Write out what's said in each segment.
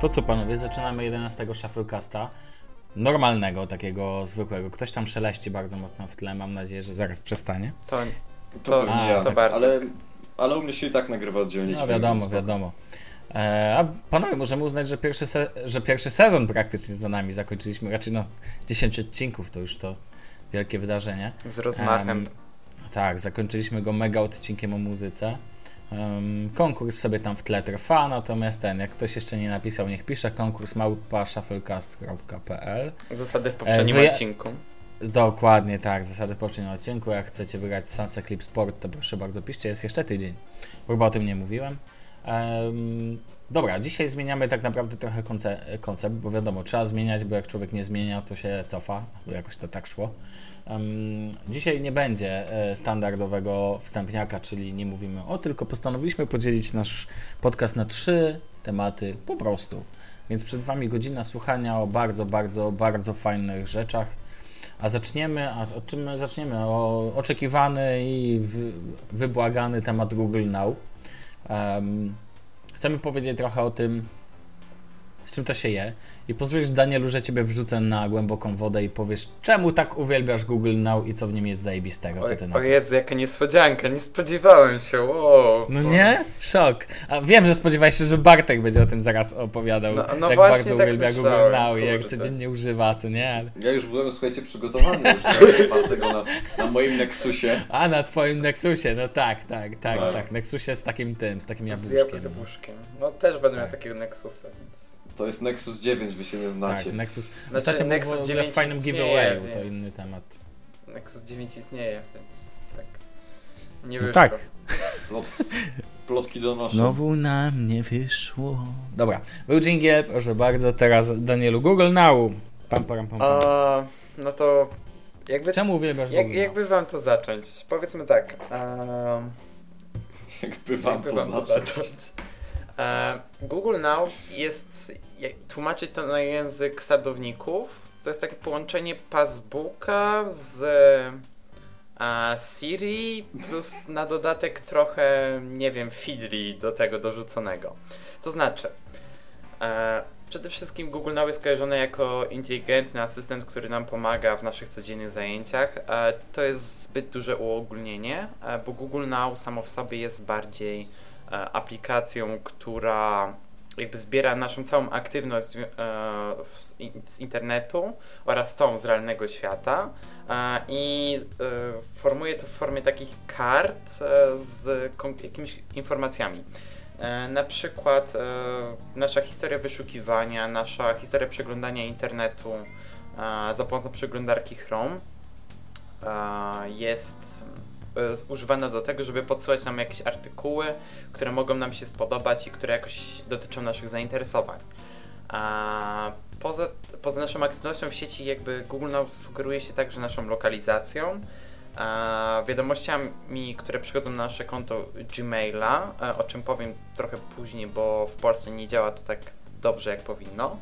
To co panowie, zaczynamy 11 Shufflecasta. Normalnego, takiego zwykłego. Ktoś tam szeleści bardzo mocno w tle, mam nadzieję, że zaraz przestanie. To, To, to, a, ja, to bardzo. ale, ale u mnie się i tak nagrywa oddzielnie. No wiadomo, wiadomo. E, a panowie, możemy uznać, że pierwszy, se- że pierwszy sezon praktycznie za nami zakończyliśmy. Raczej no 10 odcinków to już to wielkie wydarzenie. z rozmachem. Em, tak, zakończyliśmy go mega odcinkiem o muzyce. Konkurs sobie tam w tle trwa, natomiast ten, jak ktoś jeszcze nie napisał, niech pisze konkurs małpa shufflecast.pl Zasady w poprzednim wyja- odcinku. Dokładnie tak, zasady w poprzednim odcinku. Jak chcecie wygrać Sansa Clip Sport, to proszę bardzo piszcie, jest jeszcze tydzień. Chyba o tym nie mówiłem. Em, dobra, dzisiaj zmieniamy tak naprawdę trochę konce- koncept, bo wiadomo, trzeba zmieniać, bo jak człowiek nie zmienia, to się cofa, bo jakoś to tak szło. Dzisiaj nie będzie e, standardowego wstępniaka, czyli nie mówimy o, tylko postanowiliśmy podzielić nasz podcast na trzy tematy po prostu. Więc przed Wami godzina słuchania o bardzo, bardzo, bardzo fajnych rzeczach. A zaczniemy, a od czym my zaczniemy? O oczekiwany i wy, wybłagany temat Google Now. Em, chcemy powiedzieć trochę o tym, z czym to się je. I pozwolisz, Danielu, że Ciebie wrzucę na głęboką wodę i powiesz, czemu tak uwielbiasz Google Now i co w nim jest zajebistego, co Ty na O, to? o Jezu, jaka niespodzianka, nie spodziewałem się, wow. No nie? Szok. A wiem, że spodziewałeś się, że Bartek będzie o tym zaraz opowiadał, No- no jak właśnie bardzo tak uwielbia Google myślałem, Now i jak kurde. codziennie używa, co nie? Ale... Ja już byłem, słuchajcie, przygotowany już na tego na, na moim Nexusie. A na twoim Nexusie, no tak, tak, tak, tak. Tak. Nexusie z takim tym, z takim jabłuszkiem. jab- z jabłuszkiem. No też będę miał Tak. takiego Nexusa, więc... To jest Nexus 9, wy się nie Tak, znacie. Nexus. Znaczy, Ostatnio Nexus był w ogóle 9 w fajnym giveawayu, to więc- inny temat. Nexus 9 istnieje, więc tak. Nie No wyszło. tak. Plot, plotki donoszą. Znowu nam nie wyszło. Dobra, był dżingiel, proszę bardzo, teraz Danielu, Google Now. Pam, pam, pam, pam. A, no to jakby, Czemu uwielbiasz jak, Google jakby wam to zacząć? Powiedzmy tak. Um, Jakby wam jakby to wam to zacząć. E, Google Now jest, jak, tłumaczyć to na język sadowników, to jest takie połączenie Passbooka z e, Siri plus na dodatek trochę, nie wiem, Feedly do tego dorzuconego. To znaczy, e, przede wszystkim Google Now jest kojarzony jako inteligentny asystent, który nam pomaga w naszych codziennych zajęciach. To jest zbyt duże uogólnienie, bo Google Now samo w sobie jest bardziej aplikacją, która jakby zbiera naszą całą aktywność e, z, in- z internetu oraz tą z realnego świata e, i e, formuje to w formie takich kart e, z jakimiś informacjami. E, Na przykład e, nasza historia wyszukiwania, nasza historia przeglądania internetu e, za pomocą przeglądarki Chrome e, jest e, używana do tego, żeby podsyłać nam jakieś artykuły, które mogą nam się spodobać i które jakoś dotyczą naszych zainteresowań. A poza, poza naszą aktywnością w sieci, jakby Google Now sugeruje się także naszą lokalizacją, a wiadomościami, które przychodzą na nasze konto Gmaila, e, o czym powiem trochę później, bo w Polsce nie działa to tak dobrze, jak powinno.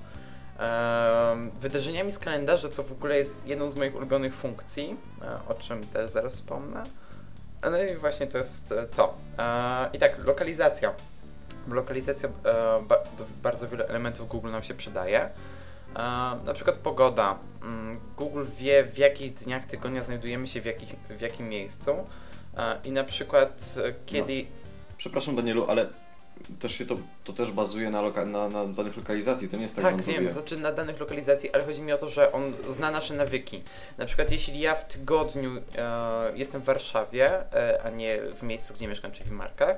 Em, Wydarzeniami z kalendarza, co w ogóle jest jedną z moich ulubionych funkcji, e, o czym też zaraz wspomnę. No i właśnie to jest e, to. E, I tak, lokalizacja. Lokalizacja e, bardzo wielu elementów Google nam się przydaje. Na przykład pogoda. Mm, Google wie, w jakich dniach tygodnia znajdujemy się w, jakich, w jakim miejscu. I na przykład kiedy. Przepraszam Danielu, ale też się to, to też bazuje na, loka, na, na danych lokalizacji, to nie jest tak, Tak, że on to wiem, wie. znaczy na danych lokalizacji, ale chodzi mi o to, że on zna nasze nawyki. Na przykład jeśli ja w tygodniu e, jestem w Warszawie, e, a nie w miejscu, gdzie mieszkam, czyli w Markach,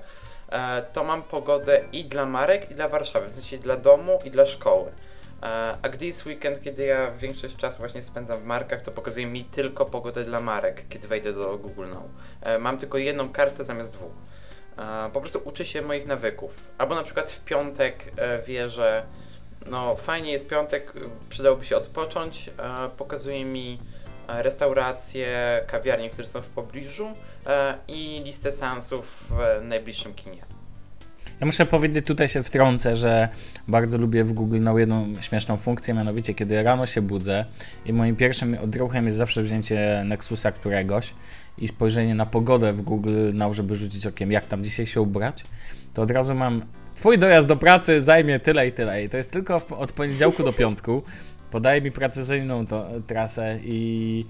e, to mam pogodę i dla Marek, i dla Warszawy, w sensie dla domu i dla szkoły. E, a gdy jest weekend, kiedy ja większość czasu właśnie spędzam w Markach, to pokazuje mi tylko pogodę dla Marek, kiedy wejdę do Google Now. E, mam tylko jedną kartę zamiast dwóch. Po prostu uczy się moich nawyków. Albo na przykład w piątek e, wie, że no fajnie jest piątek, przydałoby się odpocząć. Pokazuje mi e, restauracje, kawiarnie, które są w pobliżu e, i listę seansów w najbliższym kinie. Ja muszę powiedzieć, tutaj się wtrącę, że bardzo lubię w Google Now jedną śmieszną funkcję, mianowicie kiedy rano się budzę i moim pierwszym odruchem jest zawsze wzięcie Nexusa któregoś i spojrzenie na pogodę w Google Now, żeby rzucić okiem, jak tam dzisiaj się ubrać, to od razu mam Twój dojazd do pracy zajmie tyle i tyle i to jest tylko w- od poniedziałku do piątku. Podaje mi precyzyjną to, trasę i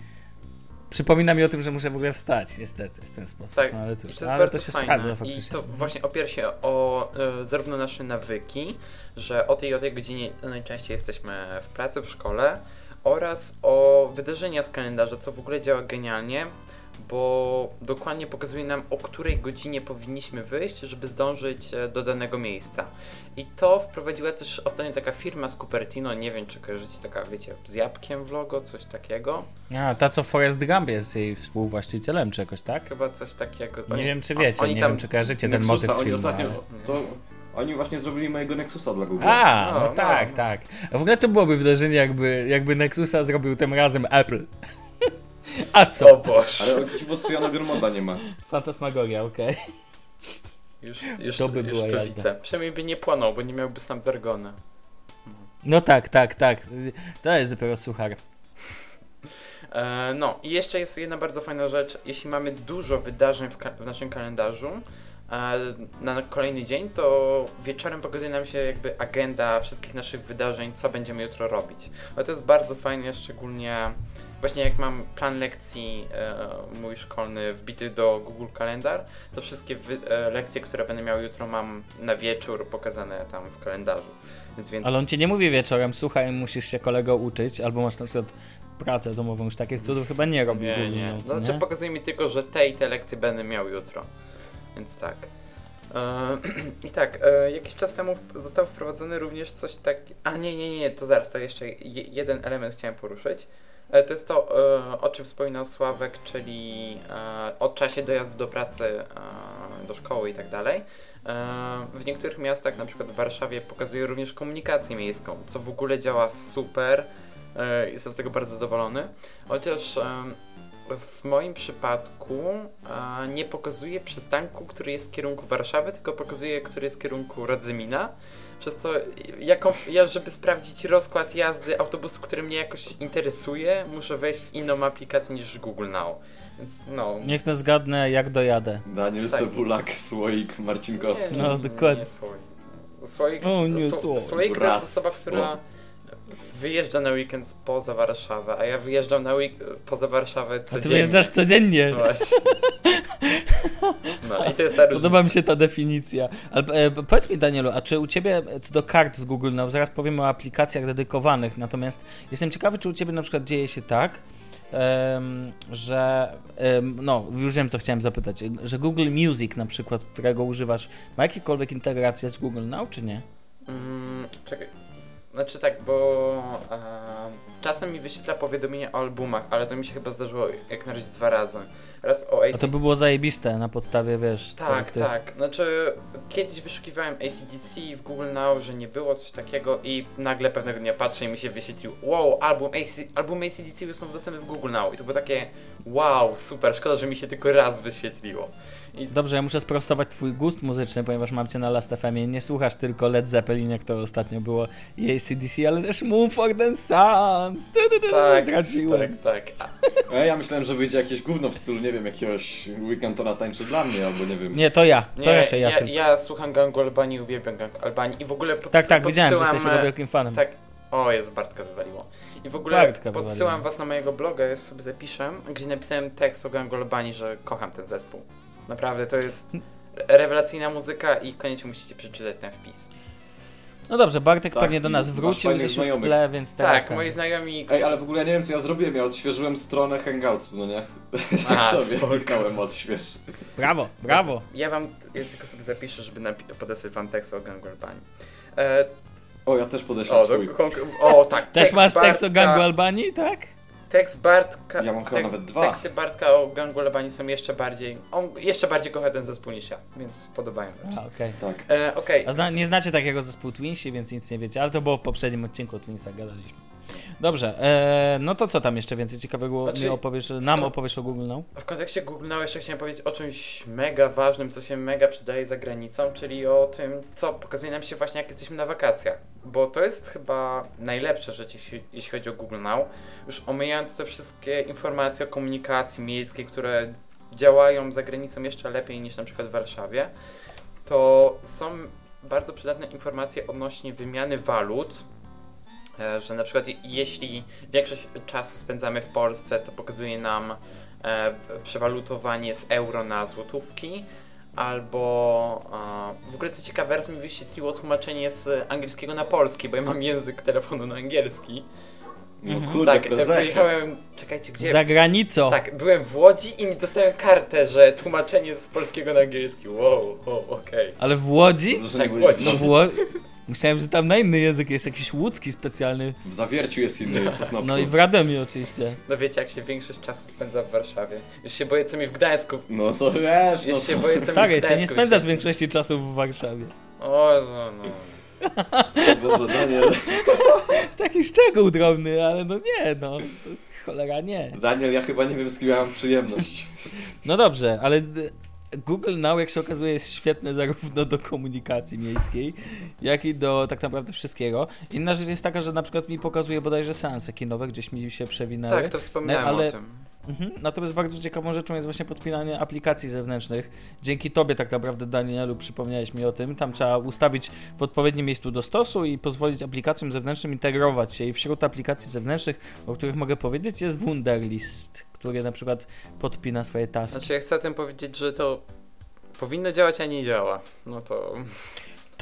przypomina mi o tym, że muszę w ogóle wstać, niestety, w ten sposób. Tak, no, ale I cóż, to jest bardzo to się fajne. sprawdza I faktycznie. to właśnie opiera się o e, zarówno nasze nawyki, że o tej i o tej godzinie najczęściej jesteśmy w pracy, w szkole oraz o wydarzenia z kalendarza, co w ogóle działa genialnie, bo dokładnie pokazuje nam, o której godzinie powinniśmy wyjść, żeby zdążyć e, do danego miejsca. I to wprowadziła też ostatnio taka firma z Cupertino, nie wiem czy kojarzycie, taka wiecie, z jabłkiem w logo, coś takiego. A, ta co Forest Gump jest jej współwłaścicielem czy jakoś, tak? Chyba coś takiego. Nie Oni- wiem czy wiecie, oni nie tam wiem czy kojarzycie ten motyw z oni filmu. ostatnio, ale... to oni właśnie zrobili mojego Nexusa dla Google. A, No, no, no. tak, tak. A w ogóle to byłoby wydarzenie jakby, jakby Nexusa zrobił tym razem Apple. A O co? Boże. Ale o dziwo Cyjana Gromoda nie ma. Fantasmagoria, okej. Już, już, To by już była to jazda. widzę. Przynajmniej by nie płonął, bo nie miałby Snapdragona. No tak, tak, tak. To jest dopiero suchar. E, no i jeszcze jest jedna bardzo fajna rzecz. Jeśli mamy dużo wydarzeń w, ka- w naszym kalendarzu e, na kolejny dzień, to wieczorem pokazuje nam się jakby agenda wszystkich naszych wydarzeń, co będziemy jutro robić. Ale to jest bardzo fajne, szczególnie właśnie jak mam plan lekcji e, mój szkolny wbity do Google Kalendar, to wszystkie wy- e, lekcje, które będę miał jutro mam na wieczór pokazane tam w kalendarzu. Więc, więc Ale on ci nie mówi wieczorem, słuchaj, musisz się kolego uczyć, albo masz na przykład pracę domową, już takich cudów chyba nie robi Nie, Google nie. Notes, Znaczy nie? pokazuje mi tylko, że te i te lekcje będę miał jutro. Więc tak. E, I tak, e, jakiś czas temu został wprowadzony również coś tak. A nie, nie, nie, to zaraz, to jeszcze je, jeden element chciałem poruszyć. E, to jest to, e, o czym wspominał Sławek, czyli e, o czasie dojazdu do pracy, do szkoły i tak dalej. W niektórych miastach, na przykład w Warszawie, pokazuje również komunikację miejską, co w ogóle działa super. Jestem z tego bardzo zadowolony. Chociaż w moim przypadku nie pokazuje przystanku, który jest w kierunku Warszawy, tylko pokazuje, który jest w kierunku Radzymina. Przez co, jaką, ja, żeby sprawdzić rozkład jazdy autobusu, który mnie jakoś interesuje, muszę wejść w inną aplikację niż Google Now. Więc no. Niech to zgadnę, jak dojadę. Daniel Tak. Cebulak, Słoik, Marcinkowski. No, dokładnie. Nie Słoik. Słoik, O, nie, Sło- Słoik. Słoik to jest osoba, która wyjeżdża na weekend spoza Warszawę, a ja wyjeżdżam na week- poza Warszawę A ty codziennie. wyjeżdżasz codziennie. Właśnie. No i to jest ta różnica. Podoba mi się ta definicja. Ale e, powiedz mi, Danielu, a czy u Ciebie co do kart z Google Now, zaraz powiemy o aplikacjach dedykowanych, natomiast jestem ciekawy, czy u Ciebie na przykład dzieje się tak, em, że, em, no, już wiem, co chciałem zapytać, że Google Music na przykład, którego używasz, ma jakiekolwiek integrację z Google Now, czy nie? Mm, czekaj. Znaczy tak, bo e, czasem mi wyświetla powiadomienia o albumach, ale to mi się chyba zdarzyło jak na razie dwa razy. Raz o A AC... to by było zajebiste na podstawie, wiesz, Tak, tych- tak. Znaczy, kiedyś wyszukiwałem ACDC w Google Now, że nie było coś takiego i nagle pewnego dnia patrzę i mi się wyświetlił wow, album, AC, album ACDC już są dostępne w Google Now. I to było takie wow, super, szkoda, że mi się tylko raz wyświetliło. I Dobrze, ja muszę sprostować twój gust muzyczny, ponieważ mam cię na Last FM nie słuchasz tylko Led Zeppelin, jak to ostatnio było i ACDC, ale też Sons. Tu, tu, tu, tak, Zdradziłem. tak, tak. A, A ja myślałem, że wyjdzie jakieś gówno w stylu, nie wiem, jakiegoś Weekendona tańczy dla mnie, albo nie wiem. Nie, to ja. To Nie, raczej ja, ja, ja słucham gangu Albanii, uwielbiam gang Albanii i w ogóle podsyłam... Tak, tak, widziałem, że jesteś e, wielkim fanem. Tak. O Jezu, Bartka wywaliło. I w ogóle Bartka podsyłam wywaliło. was na mojego bloga, ja sobie zapiszę, gdzie napisałem tekst o gangu Albanii, że kocham ten zespół. Naprawdę, to jest rewelacyjna muzyka i koniecznie musicie przeczytać ten wpis. No dobrze, Bartek Tak, pewnie do nas wrócił gdzieś już w tle, więc teraz Tak, ten. moi znajomi... Ej, ale w ogóle ja nie wiem, co ja zrobiłem, ja odświeżyłem stronę Hangoutsu, no nie? Tak A, sobie kliknąłem odśwież. Brawo, brawo. Ja wam, ja tylko sobie zapiszę, żeby napi- podesłać wam tekst o gangu Albanii. E, O, ja też podeślę o, swój. do, o, tak. Też tekst masz tekst o Bartka- gangu Albanii, tak? Tekst Bartka. Ja mam chyba tekst, nawet dwa. Teksty Bartka o gangu Albanii są jeszcze bardziej. On jeszcze bardziej kocha ten zespół niż ja, więc podobają mi się. A, okej. Tak. E, Okej, A zna, nie znacie takiego zespół Twinsi, więc nic nie wiecie, ale to było w poprzednim odcinku o Twinsach gadaliśmy. Dobrze, e, no to co tam jeszcze więcej ciekawego Znaczy, opowiesz, nam opowiesz o Google Now? W kontekście Google Now jeszcze chciałem powiedzieć o czymś mega ważnym, co się mega przydaje za granicą, czyli o tym, co pokazuje nam się właśnie jak jesteśmy na wakacjach. Bo to jest chyba najlepsza rzecz, jeśli, jeśli chodzi o Google Now. Już omijając te wszystkie informacje o komunikacji miejskiej, które działają za granicą jeszcze lepiej niż na przykład w Warszawie, to są bardzo przydatne informacje odnośnie wymiany walut, że na przykład je- jeśli większość czasu spędzamy w Polsce, to pokazuje nam e, przewalutowanie z euro na złotówki, albo e, w ogóle co ciekawe, raz mi wyświetliło tłumaczenie z angielskiego na polski, bo ja mam język telefonu na angielski. No Mhm. kurde, tak, e, pojechałem, czekajcie, gdzie? Za granicą. Tak, byłem w Łodzi i mi dostałem kartę, że tłumaczenie z polskiego na angielski. Wow, wow okej. Ale w Łodzi? Że Tak, nie Łodzi. No w Łodzi. Myślałem, że tam na inny język jest jakiś łódzki specjalny. W Zawierciu jest inny, w Sosnowcu. No i w Radomiu oczywiście. No wiecie, jak się większość czasu spędza w Warszawie. Już się boję, co mi w Gdańsku. No to wiesz, no Już się to... boję, co mi w Gdańsku ty nie spędzasz się- większości czasu w Warszawie. O, no, no. Boże, Daniel, Taki szczegół drobny, ale no nie, no. Cholera nie. Daniel, ja chyba nie wiem z kim miałem przyjemność. No dobrze, ale Google Now, jak się okazuje, jest świetne zarówno do komunikacji miejskiej, jak i do tak naprawdę wszystkiego. Inna rzecz jest taka, że na przykład mi pokazuje bodajże seanse kinowe, gdzieś mi się przewinęły. Tak, to wspomniałem ale- o tym. Mhm. Natomiast bardzo ciekawą rzeczą jest właśnie podpinanie aplikacji zewnętrznych. Dzięki Tobie tak naprawdę, Danielu, przypomniałeś mi o tym. Tam trzeba ustawić w odpowiednim miejscu do stosu i pozwolić aplikacjom zewnętrznym integrować się. I wśród aplikacji zewnętrznych, o których mogę powiedzieć, jest Wunderlist, który na przykład podpina swoje taski. Znaczy, ja chcę tym powiedzieć, że to powinno działać, a nie działa. No to...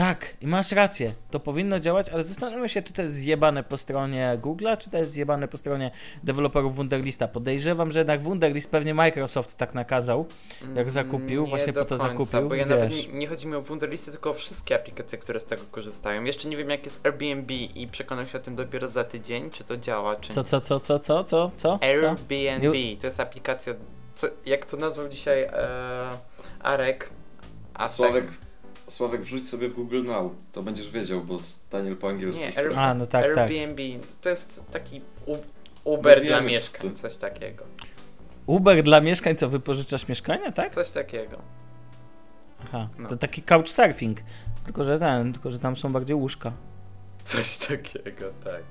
Tak, i masz rację, to powinno działać, ale zastanawiam się, czy to jest zjebane po stronie Google'a, czy to jest zjebane po stronie deweloperów Wunderlista. Podejrzewam, że jednak Wunderlist pewnie Microsoft tak nakazał. Jak zakupił, Mm, nie właśnie do po to końca, zakupił, Bo ja nawet nie, nie chodzi mi o Wunderlisty, tylko o wszystkie aplikacje, które z tego korzystają. Jeszcze nie wiem, jak jest Airbnb i przekonam się o tym dopiero za tydzień, czy to działa, czy Co, co, co, co, co, co, co? co? Airbnb. To jest aplikacja, co, jak to nazwał dzisiaj e, Arek. Asek. Sławek, Sławek, wrzuć sobie w Google Now, to będziesz wiedział, bo Daniel po angielsku Nie, śpiewa. A, no tak, tak. Airbnb to jest taki u, Uber No dla mieszkań, wszyscy. coś takiego. Uber dla mieszkań, co wypożyczasz mieszkania, tak? Coś takiego. Aha, No. to taki couchsurfing. Tylko, że ten, tylko, że tam są bardziej łóżka. Coś takiego, tak.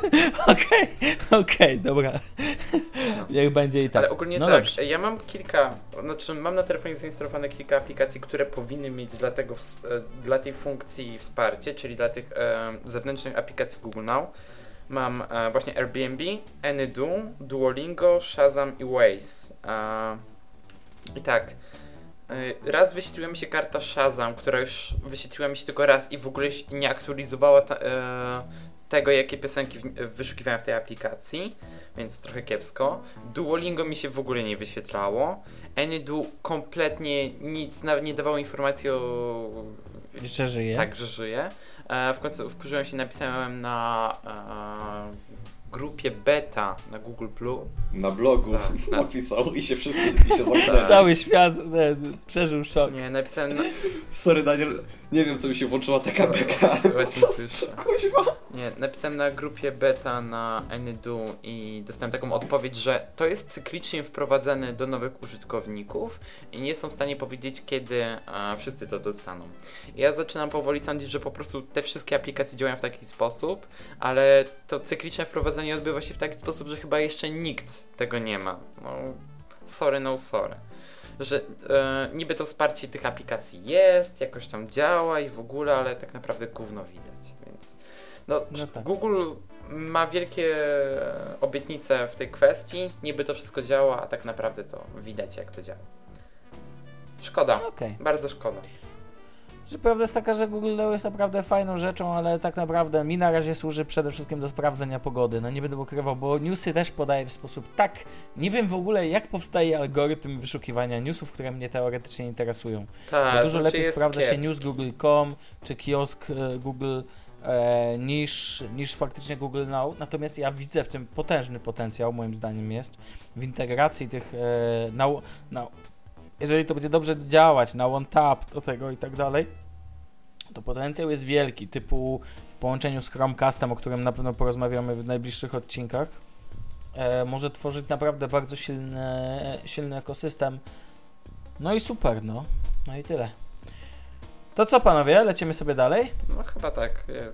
Okej, okej, dobra. Niech będzie i tak. Ale ogólnie no tak, dobrze. ja mam kilka, znaczy mam na telefonie zainstalowane kilka aplikacji, które powinny mieć dla, tego, e, dla tej funkcji wsparcie, czyli dla tych e, zewnętrznych aplikacji w Google Now. Mam e, właśnie Airbnb, AnyDo, Duolingo, Shazam i Waze. E, I tak, raz wyświetliła mi się karta Shazam, która już wyświetliła mi się tylko raz i w ogóle nie aktualizowała ta, e, tego, jakie piosenki w, wyszukiwałem w tej aplikacji więc trochę kiepsko. Duolingo mi się w ogóle nie wyświetlało. AnyDo kompletnie nic, nawet nie dawało informacji o... Jeszcze żyje. Tak, że żyje. E, w końcu wkurzyłem się, napisałem na e, grupie beta na Google Plus. Na blogu Tak, tak. napisał i się wszyscy i się zamknęli. Cały świat e, przeżył szok. Nie, napisałem na... Sorry Daniel, nie wiem co mi się włączyła taka beka. Właśnie słyszę. Kuźwa. Nie, napisałem na grupie beta na AnyDo i dostałem taką odpowiedź, że to jest cyklicznie wprowadzane do nowych użytkowników i nie są w stanie powiedzieć, kiedy e, wszyscy to dostaną. Ja zaczynam powoli sądzić, że po prostu te wszystkie aplikacje działają w taki sposób, ale to cykliczne wprowadzenie odbywa się w taki sposób, że chyba jeszcze nikt tego nie ma. No, sorry, no sorry. Że e, niby to wsparcie tych aplikacji jest, jakoś tam działa i w ogóle, ale tak naprawdę gówno widać, więc no, No tak. Google ma wielkie obietnice w tej kwestii, niby to wszystko działa, a tak naprawdę to widać jak to działa. Szkoda, Okej. bardzo szkoda. Że prawda jest taka, że Google Now jest naprawdę fajną rzeczą, ale tak naprawdę mi na razie służy przede wszystkim do sprawdzenia pogody. No nie będę ukrywał, bo newsy też podaję w sposób tak. Nie wiem w ogóle, jak powstaje algorytm wyszukiwania newsów, które mnie teoretycznie interesują. Tak, Bo dużo znaczy lepiej sprawdza się kiepski. news.google.com czy kiosk e, Google e, niż, niż faktycznie Google Now. Natomiast ja widzę w tym potężny potencjał, moim zdaniem jest, w integracji tych e, na, na, jeżeli to będzie dobrze działać, na OneTap do tego i tak dalej, to potencjał jest wielki, typu w połączeniu z Chromecastem, o którym na pewno porozmawiamy w najbliższych odcinkach, e, może tworzyć naprawdę bardzo silny, silny ekosystem. No i super, no. No i tyle. To co panowie, lecimy sobie dalej? No chyba tak. nie.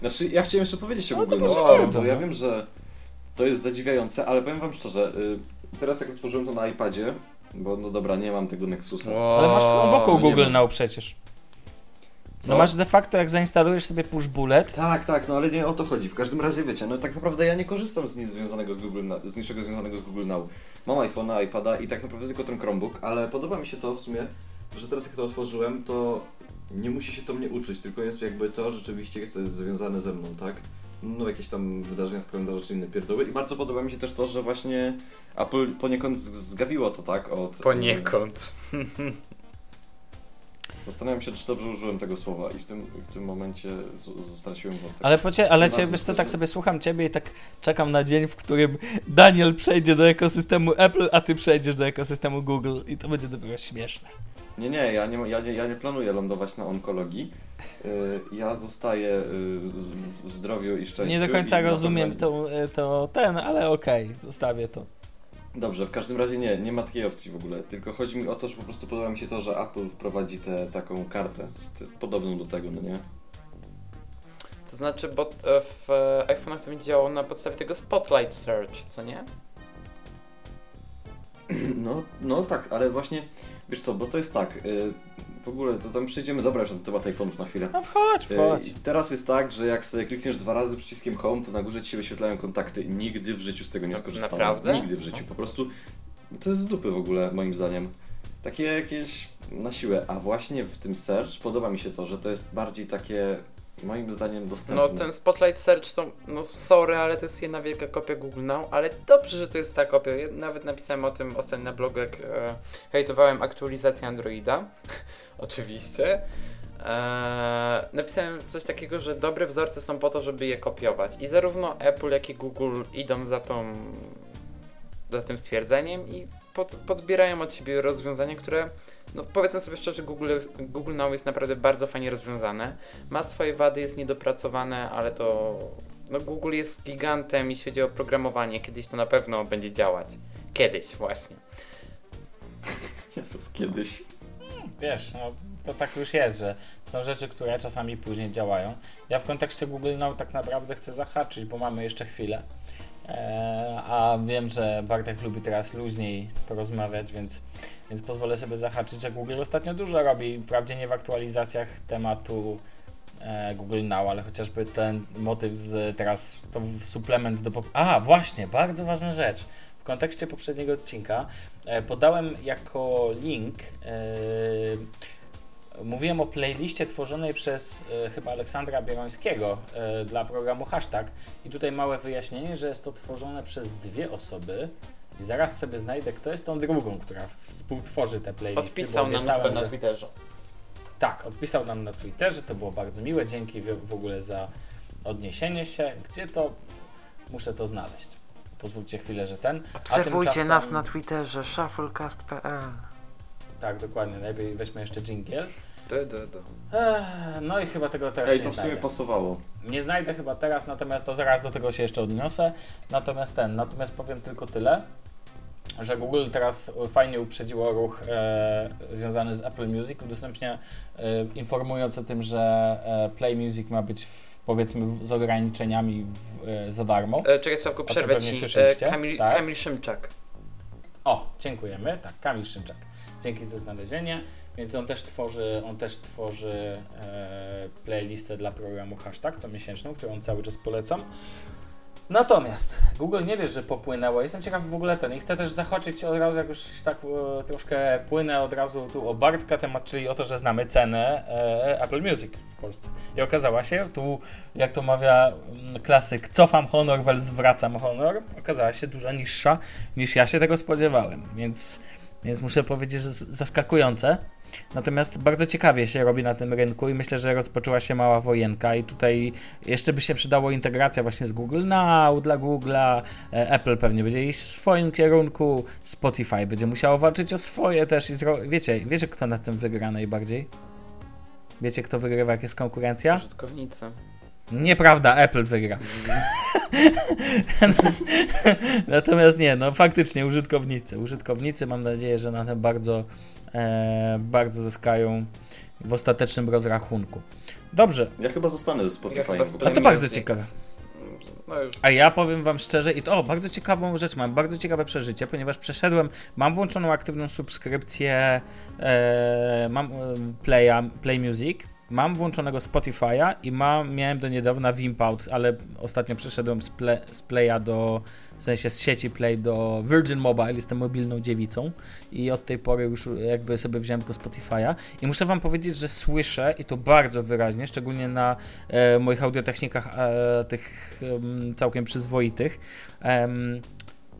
Znaczy, ja chciałem jeszcze powiedzieć o No to Google Now, bardzo, bo ja no. wiem, że to jest zadziwiające, ale powiem wam szczerze, y, teraz jak otworzyłem to na iPadzie, bo no dobra, nie mam tego Nexusa. Ale masz obok Google. Now przecież. Co? No masz de facto, jak zainstalujesz sobie push bullet, Tak, tak, no ale nie o to chodzi. W każdym razie wiecie, no tak naprawdę ja nie korzystam z nic związanego z Google, z niczego związanego z Google Now. Mam iPhone'a, iPada i tak naprawdę tylko ten Chromebook, ale podoba mi się to w sumie, że teraz jak to otworzyłem, to nie musi się to mnie uczyć, tylko jest jakby to rzeczywiście co jest związane ze mną, tak? No jakieś tam wydarzenia z kalendarza czy inne pierdoły i bardzo podoba mi się też to, że właśnie Apple poniekąd zgabiło to, tak? Od, Poniekąd. Zastanawiam się, czy dobrze użyłem tego słowa i w tym, w tym momencie straciłem wątek. ale, pocie, ale cię, wiesz co, tak sobie słucham ciebie i tak czekam na dzień, w którym Daniel przejdzie do ekosystemu Apple, a ty przejdziesz do ekosystemu Google i to będzie dopiero śmieszne. Nie, nie, ja nie, ja nie, ja nie planuję lądować na onkologii. Y, Ja zostaję y, w- zdrowiu i szczęściu. Nie do końca na rozumiem to, to ten, ale okej, zostawię to. Dobrze, w każdym razie nie, nie ma takiej opcji w ogóle. Tylko chodzi mi o to, że po prostu podoba mi się to, że Apple wprowadzi tę taką kartę z, podobną do tego, no nie? To znaczy, bo e, w e, iPhone'ach to będzie działało na podstawie tego Spotlight Search, co nie? No, no tak, ale właśnie, wiesz co, bo to jest tak, y, w ogóle to tam przejdziemy, dobra, już na temat iPhone'ów na chwilę. No wchodź, Y, wchodź. Teraz jest tak, że jak sobie klikniesz dwa razy przyciskiem Home, to na górze ci się wyświetlają kontakty. Nigdy w życiu z tego nie Na- skorzystałem. naprawdę? Nigdy w życiu. Po prostu to jest z dupy w ogóle, moim zdaniem. Takie jakieś na siłę. A właśnie w tym search podoba mi się to, że to jest bardziej takie, moim zdaniem, dostępne. No ten Spotlight Search to, no sorry, ale to jest jedna wielka kopia Google Now, ale dobrze, że to jest ta kopia. Ja nawet napisałem o tym ostatnio na blogu, jak e, hejtowałem aktualizację Androida. Oczywiście. E, napisałem coś takiego, że dobre wzorce są po to, żeby je kopiować. I zarówno Apple, jak i Google idą za tą za tym stwierdzeniem i pod, podbierają od siebie rozwiązania, które no powiedzmy sobie szczerze, Google, Google Now jest naprawdę bardzo fajnie rozwiązane. Ma swoje wady, jest niedopracowane, ale to no Google jest gigantem, jeśli chodzi o programowanie. Kiedyś to na pewno będzie działać. Kiedyś właśnie. Jezus, kiedyś. Wiesz, no to tak już jest, że są rzeczy, które czasami później działają. Ja w kontekście Google Now tak naprawdę chcę zahaczyć, bo mamy jeszcze chwilę. Eee, a wiem, że Bartek lubi teraz luźniej porozmawiać, więc, więc pozwolę sobie zahaczyć, że Google ostatnio dużo robi. Wprawdzie nie w aktualizacjach tematu e, Google Now, ale chociażby ten motyw z teraz, to suplement do... pop- A, właśnie, bardzo ważna rzecz. W kontekście poprzedniego odcinka e, podałem jako link e, mówiłem o playliście tworzonej przez e, chyba Aleksandra Bierońskiego e, dla programu Hashtag i tutaj małe wyjaśnienie, że jest to tworzone przez dwie osoby i zaraz sobie znajdę, kto jest tą drugą, która współtworzy te playlisty. Odpisał nam chyba na że- Twitterze. tak, odpisał nam na Twitterze, to było bardzo miłe, dzięki w, ogóle za odniesienie się. Gdzie to? Muszę to znaleźć. Pozwólcie chwilę, że ten. A Obserwujcie tymczasem- nas na Twitterze shufflecast.pl Tak, dokładnie, najpierw weźmy jeszcze jingle. Du, du. Ech, No i chyba tego teraz Ej, nie to w sumie znajdę. pasowało. Nie znajdę chyba teraz, natomiast to zaraz do tego się jeszcze odniosę. Natomiast ten, natomiast powiem tylko tyle, że Google teraz fajnie uprzedziło ruch e, związany z Apple Music, udostępnia e, informując o tym, że e, Play Music ma być w, powiedzmy z ograniczeniami w, e, za darmo. E, czekaj, Sławku, O czym przerwę ci. E? Kamil, Tak. Kamil Szymczak. O, dziękujemy. Tak, Kamil Szymczak. Dzięki za znalezienie. Więc on też tworzy, on też tworzy e, playlistę dla programu Hashtag co miesięczną, którą cały czas polecam. Natomiast Google nie wie, że popłynęło. Jestem ciekaw w ogóle ten i chcę też zachoczyć od razu, jak już tak e, troszkę płynę od razu tu o Bartka temat, czyli o to, że znamy cenę e, Apple Music w Polsce. I okazała się, tu jak to mawia mm, klasyk, cofam honor, wel zwracam honor, okazała się dużo niższa niż ja się tego spodziewałem, więc, więc muszę powiedzieć, że zaskakujące. Natomiast bardzo ciekawie się robi na tym rynku i myślę, że rozpoczęła się mała wojenka i tutaj jeszcze by się przydało integracja właśnie z Google Now dla Google'a, e, Apple pewnie będzie iść w swoim kierunku, Spotify będzie musiało walczyć o swoje też i zro... wiecie, wiecie kto na tym wygra najbardziej? Wiecie, kto wygrywa, jak jest konkurencja? Użytkownicy. Nieprawda, Apple wygra. Natomiast nie, no faktycznie użytkownicy. Użytkownicy mam nadzieję, że na tym bardzo, bardzo zyskają w ostatecznym rozrachunku. Dobrze, Ja chyba zostanę ze Spotify. ogóle. A to bardzo ciekawe. No a ja powiem wam szczerze, i to o, bardzo ciekawą rzecz mam, bardzo ciekawe przeżycie, ponieważ przeszedłem, mam włączoną aktywną subskrypcję, e, mam e, Playa, Play Music, mam włączonego Spotify'a i mam, miałem do niedawna Wimpout, ale ostatnio przeszedłem z, play, z Playa do, w sensie z sieci Play do Virgin Mobile, jestem mobilną dziewicą i od tej pory już jakby sobie wziąłem tylko Spotify'a i muszę wam powiedzieć, że słyszę i to bardzo wyraźnie, szczególnie na e, moich audiotechnikach e, tych em, całkiem przyzwoitych,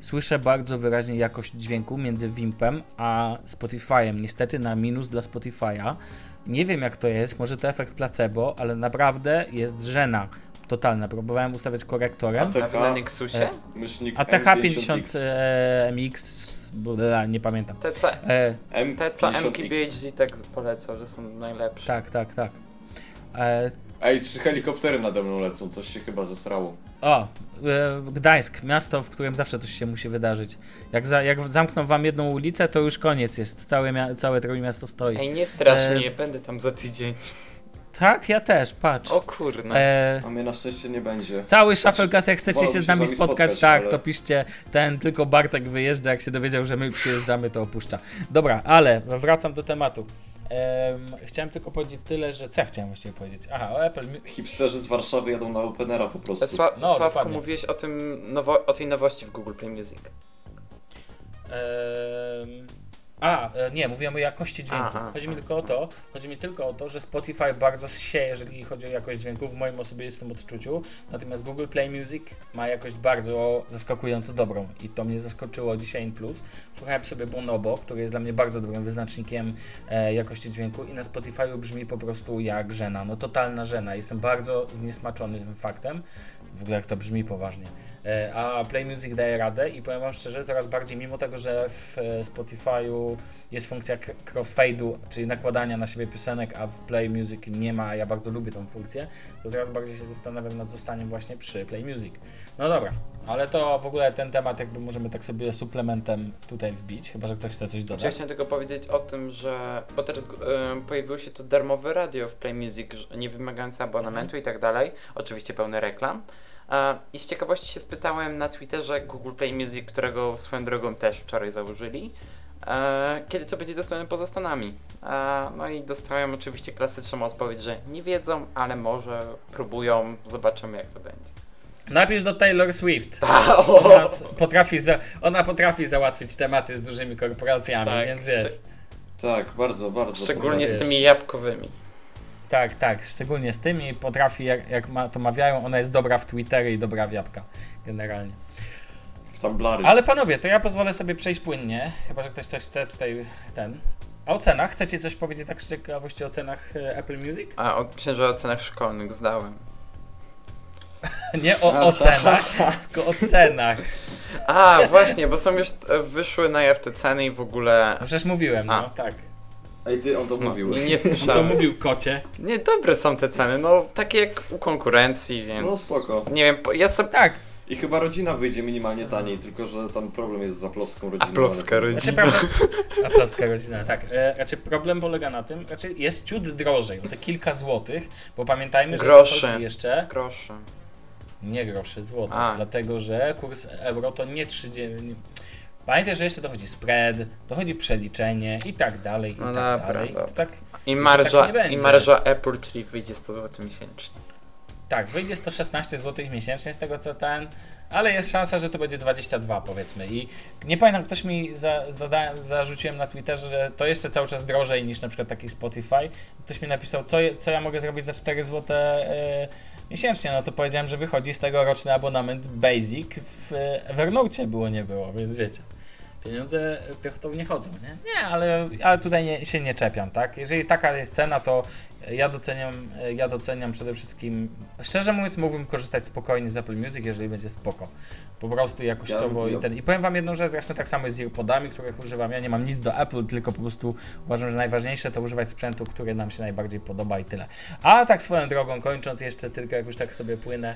słyszę bardzo wyraźnie jakość dźwięku między Wimpem a Spotify'em. Niestety na minus dla Spotify'a. Nie wiem jak to jest, może to efekt placebo, ale naprawdę jest żena totalna. Próbowałem ustawiać korektorem. A A wy na Nexusie? E, Myślnik ATH50 M50X. e, MX, bla, nie pamiętam. Te co, E, M50X. te, co MKBHD tak polecał, że są najlepsze. tak, tak, tak. E, Ej, trzy helikoptery nade mną lecą, coś się chyba zesrało. O, e, Gdańsk, miasto, w którym zawsze coś się musi wydarzyć. Jak, za, jak zamkną wam jedną ulicę, to już koniec jest. Całe, mia- całe Trójmiasto stoi. Ej, nie strasz E, mnie, będę tam za tydzień. Tak, ja też, patrz. O kurna. E, A mnie na szczęście nie będzie. cały Shufflecast, jak chcecie się z nami spotkać, spotkać, tak, ale- to piszcie ten, tylko Bartek wyjeżdża, jak się dowiedział, że my przyjeżdżamy, to opuszcza. Dobra, ale wracam do tematu. Em, chciałem tylko powiedzieć tyle, że... Co ja chciałem właściwie powiedzieć? Aha, o Apple... Hipsterzy z Warszawy jadą na Openera po prostu. Sła, no, Sławku, dokładnie. mówiłeś o tym nowo, o tej nowości w Google Play Music. Ehm, a, e, nie, mówiłem o jakości dźwięku. Aha, chodzi mi aha. tylko o to, chodzi mi tylko o to, że Spotify bardzo sieje, jeżeli chodzi o jakość dźwięku, w moim osobistym odczuciu. Natomiast Google Play Music ma jakość bardzo zaskakująco dobrą i to mnie zaskoczyło dzisiaj in plus. Słuchałem sobie Bonobo, który jest dla mnie bardzo dobrym wyznacznikiem e, jakości dźwięku i na Spotify brzmi po prostu jak żena, no totalna żena. Jestem bardzo zniesmaczony tym faktem. W ogóle jak to brzmi poważnie. E, A Play Music daje radę i powiem Wam szczerze, coraz bardziej, mimo tego, że w e, Spotify'u jest funkcja crossfade'u, czyli nakładania na siebie piosenek, a w Play Music nie ma, ja bardzo lubię tą funkcję, to coraz bardziej się zastanawiam nad zostaniem właśnie przy Play Music. No dobra, ale to w ogóle ten temat jakby możemy tak sobie suplementem tutaj wbić, chyba, że ktoś chce coś Ja dodać. chciałem tylko powiedzieć o tym, że. Bo teraz e, pojawiło się to darmowe radio w Play Music, nie wymagające abonamentu i tak dalej. Oczywiście pełne reklam. I z ciekawości się spytałem na Twitterze Google Play Music, którego swoją drogą też wczoraj założyli. E, kiedy to będzie dostępne poza Stanami? No i dostałem oczywiście klasyczną odpowiedź, że nie wiedzą, ale może próbują, zobaczymy jak to będzie. Napisz do Taylor Swift. Ta, Ona potrafi, za, ona potrafi załatwić tematy z dużymi korporacjami, Tak, więc wiesz. Tak, bardzo, bardzo. Szczególnie z tymi jabłkowymi. Tak, tak, szczególnie z tymi potrafi, jak, jak ma, to mawiają, ona jest dobra w Twittery i dobra w jabłka, generalnie. W Tumblary. Ale panowie, to ja pozwolę sobie przejść płynnie, chyba że ktoś coś chce tutaj ten. A o cenach? Chcecie coś powiedzieć tak z ciekawości o cenach e, Apple Music? A o, myślę, że o cenach szkolnych zdałem. Nie o ocenach, tylko o cenach. A, właśnie, bo są już e, wyszły na jaw te ceny i w ogóle. No przecież mówiłem, no A. tak. Ej, ty, on to No, mówił. nie, nie To słyszałem. mówił kocie. Nie, dobre są te ceny, no takie jak u konkurencji, więc. No, spoko. Nie wiem, po- ja sobie. Tak, I chyba rodzina wyjdzie minimalnie taniej, tylko że tam problem jest z aplowską rodziną. Aplowska rodzina. Znaczy, Aplowska rodzina, tak. E, raczej problem polega na tym, raczej jest ciut drożej, o te kilka złotych, bo pamiętajmy, że Grosze. jeszcze Grosze. nie groszy złotych, A. dlatego że kurs euro to nie 30. Pamiętaj, że jeszcze dochodzi spread, dochodzi przeliczenie i tak dalej, i No tak dobra, dalej. dobra. Tak, I tak marża, będzie. i marża Apple, czyli wyjdzie 100 zł miesięcznie. tak, wyjdzie 116 zł miesięcznie z tego co ten, ale jest szansa, że to będzie 22 powiedzmy. I nie pamiętam, ktoś mi za, zada, zarzuciłem na Twitterze, że to jeszcze cały czas drożej niż na przykład taki Spotify. Ktoś mi napisał, co, co ja mogę zrobić za 4 zł e, miesięcznie. No to powiedziałem, że wychodzi z tego roczny abonament Basic w Evernote było, nie było, więc wiecie. Pieniądze piechotą nie chodzą, nie? Nie, ale, ale tutaj nie, się nie czepiam, tak? Jeżeli taka jest cena, to ja doceniam, ja doceniam przede wszystkim, szczerze mówiąc, mógłbym korzystać spokojnie z Apple Music, jeżeli będzie spoko. Po prostu jakościowo Ja- i ten. I powiem wam jedną rzecz, zresztą tak samo jest z earpodami, których używam. Ja nie mam nic do Apple, tylko po prostu uważam, że najważniejsze to używać sprzętu, który nam się najbardziej podoba i tyle. A tak swoją drogą, kończąc jeszcze tylko, jak już tak sobie płynę.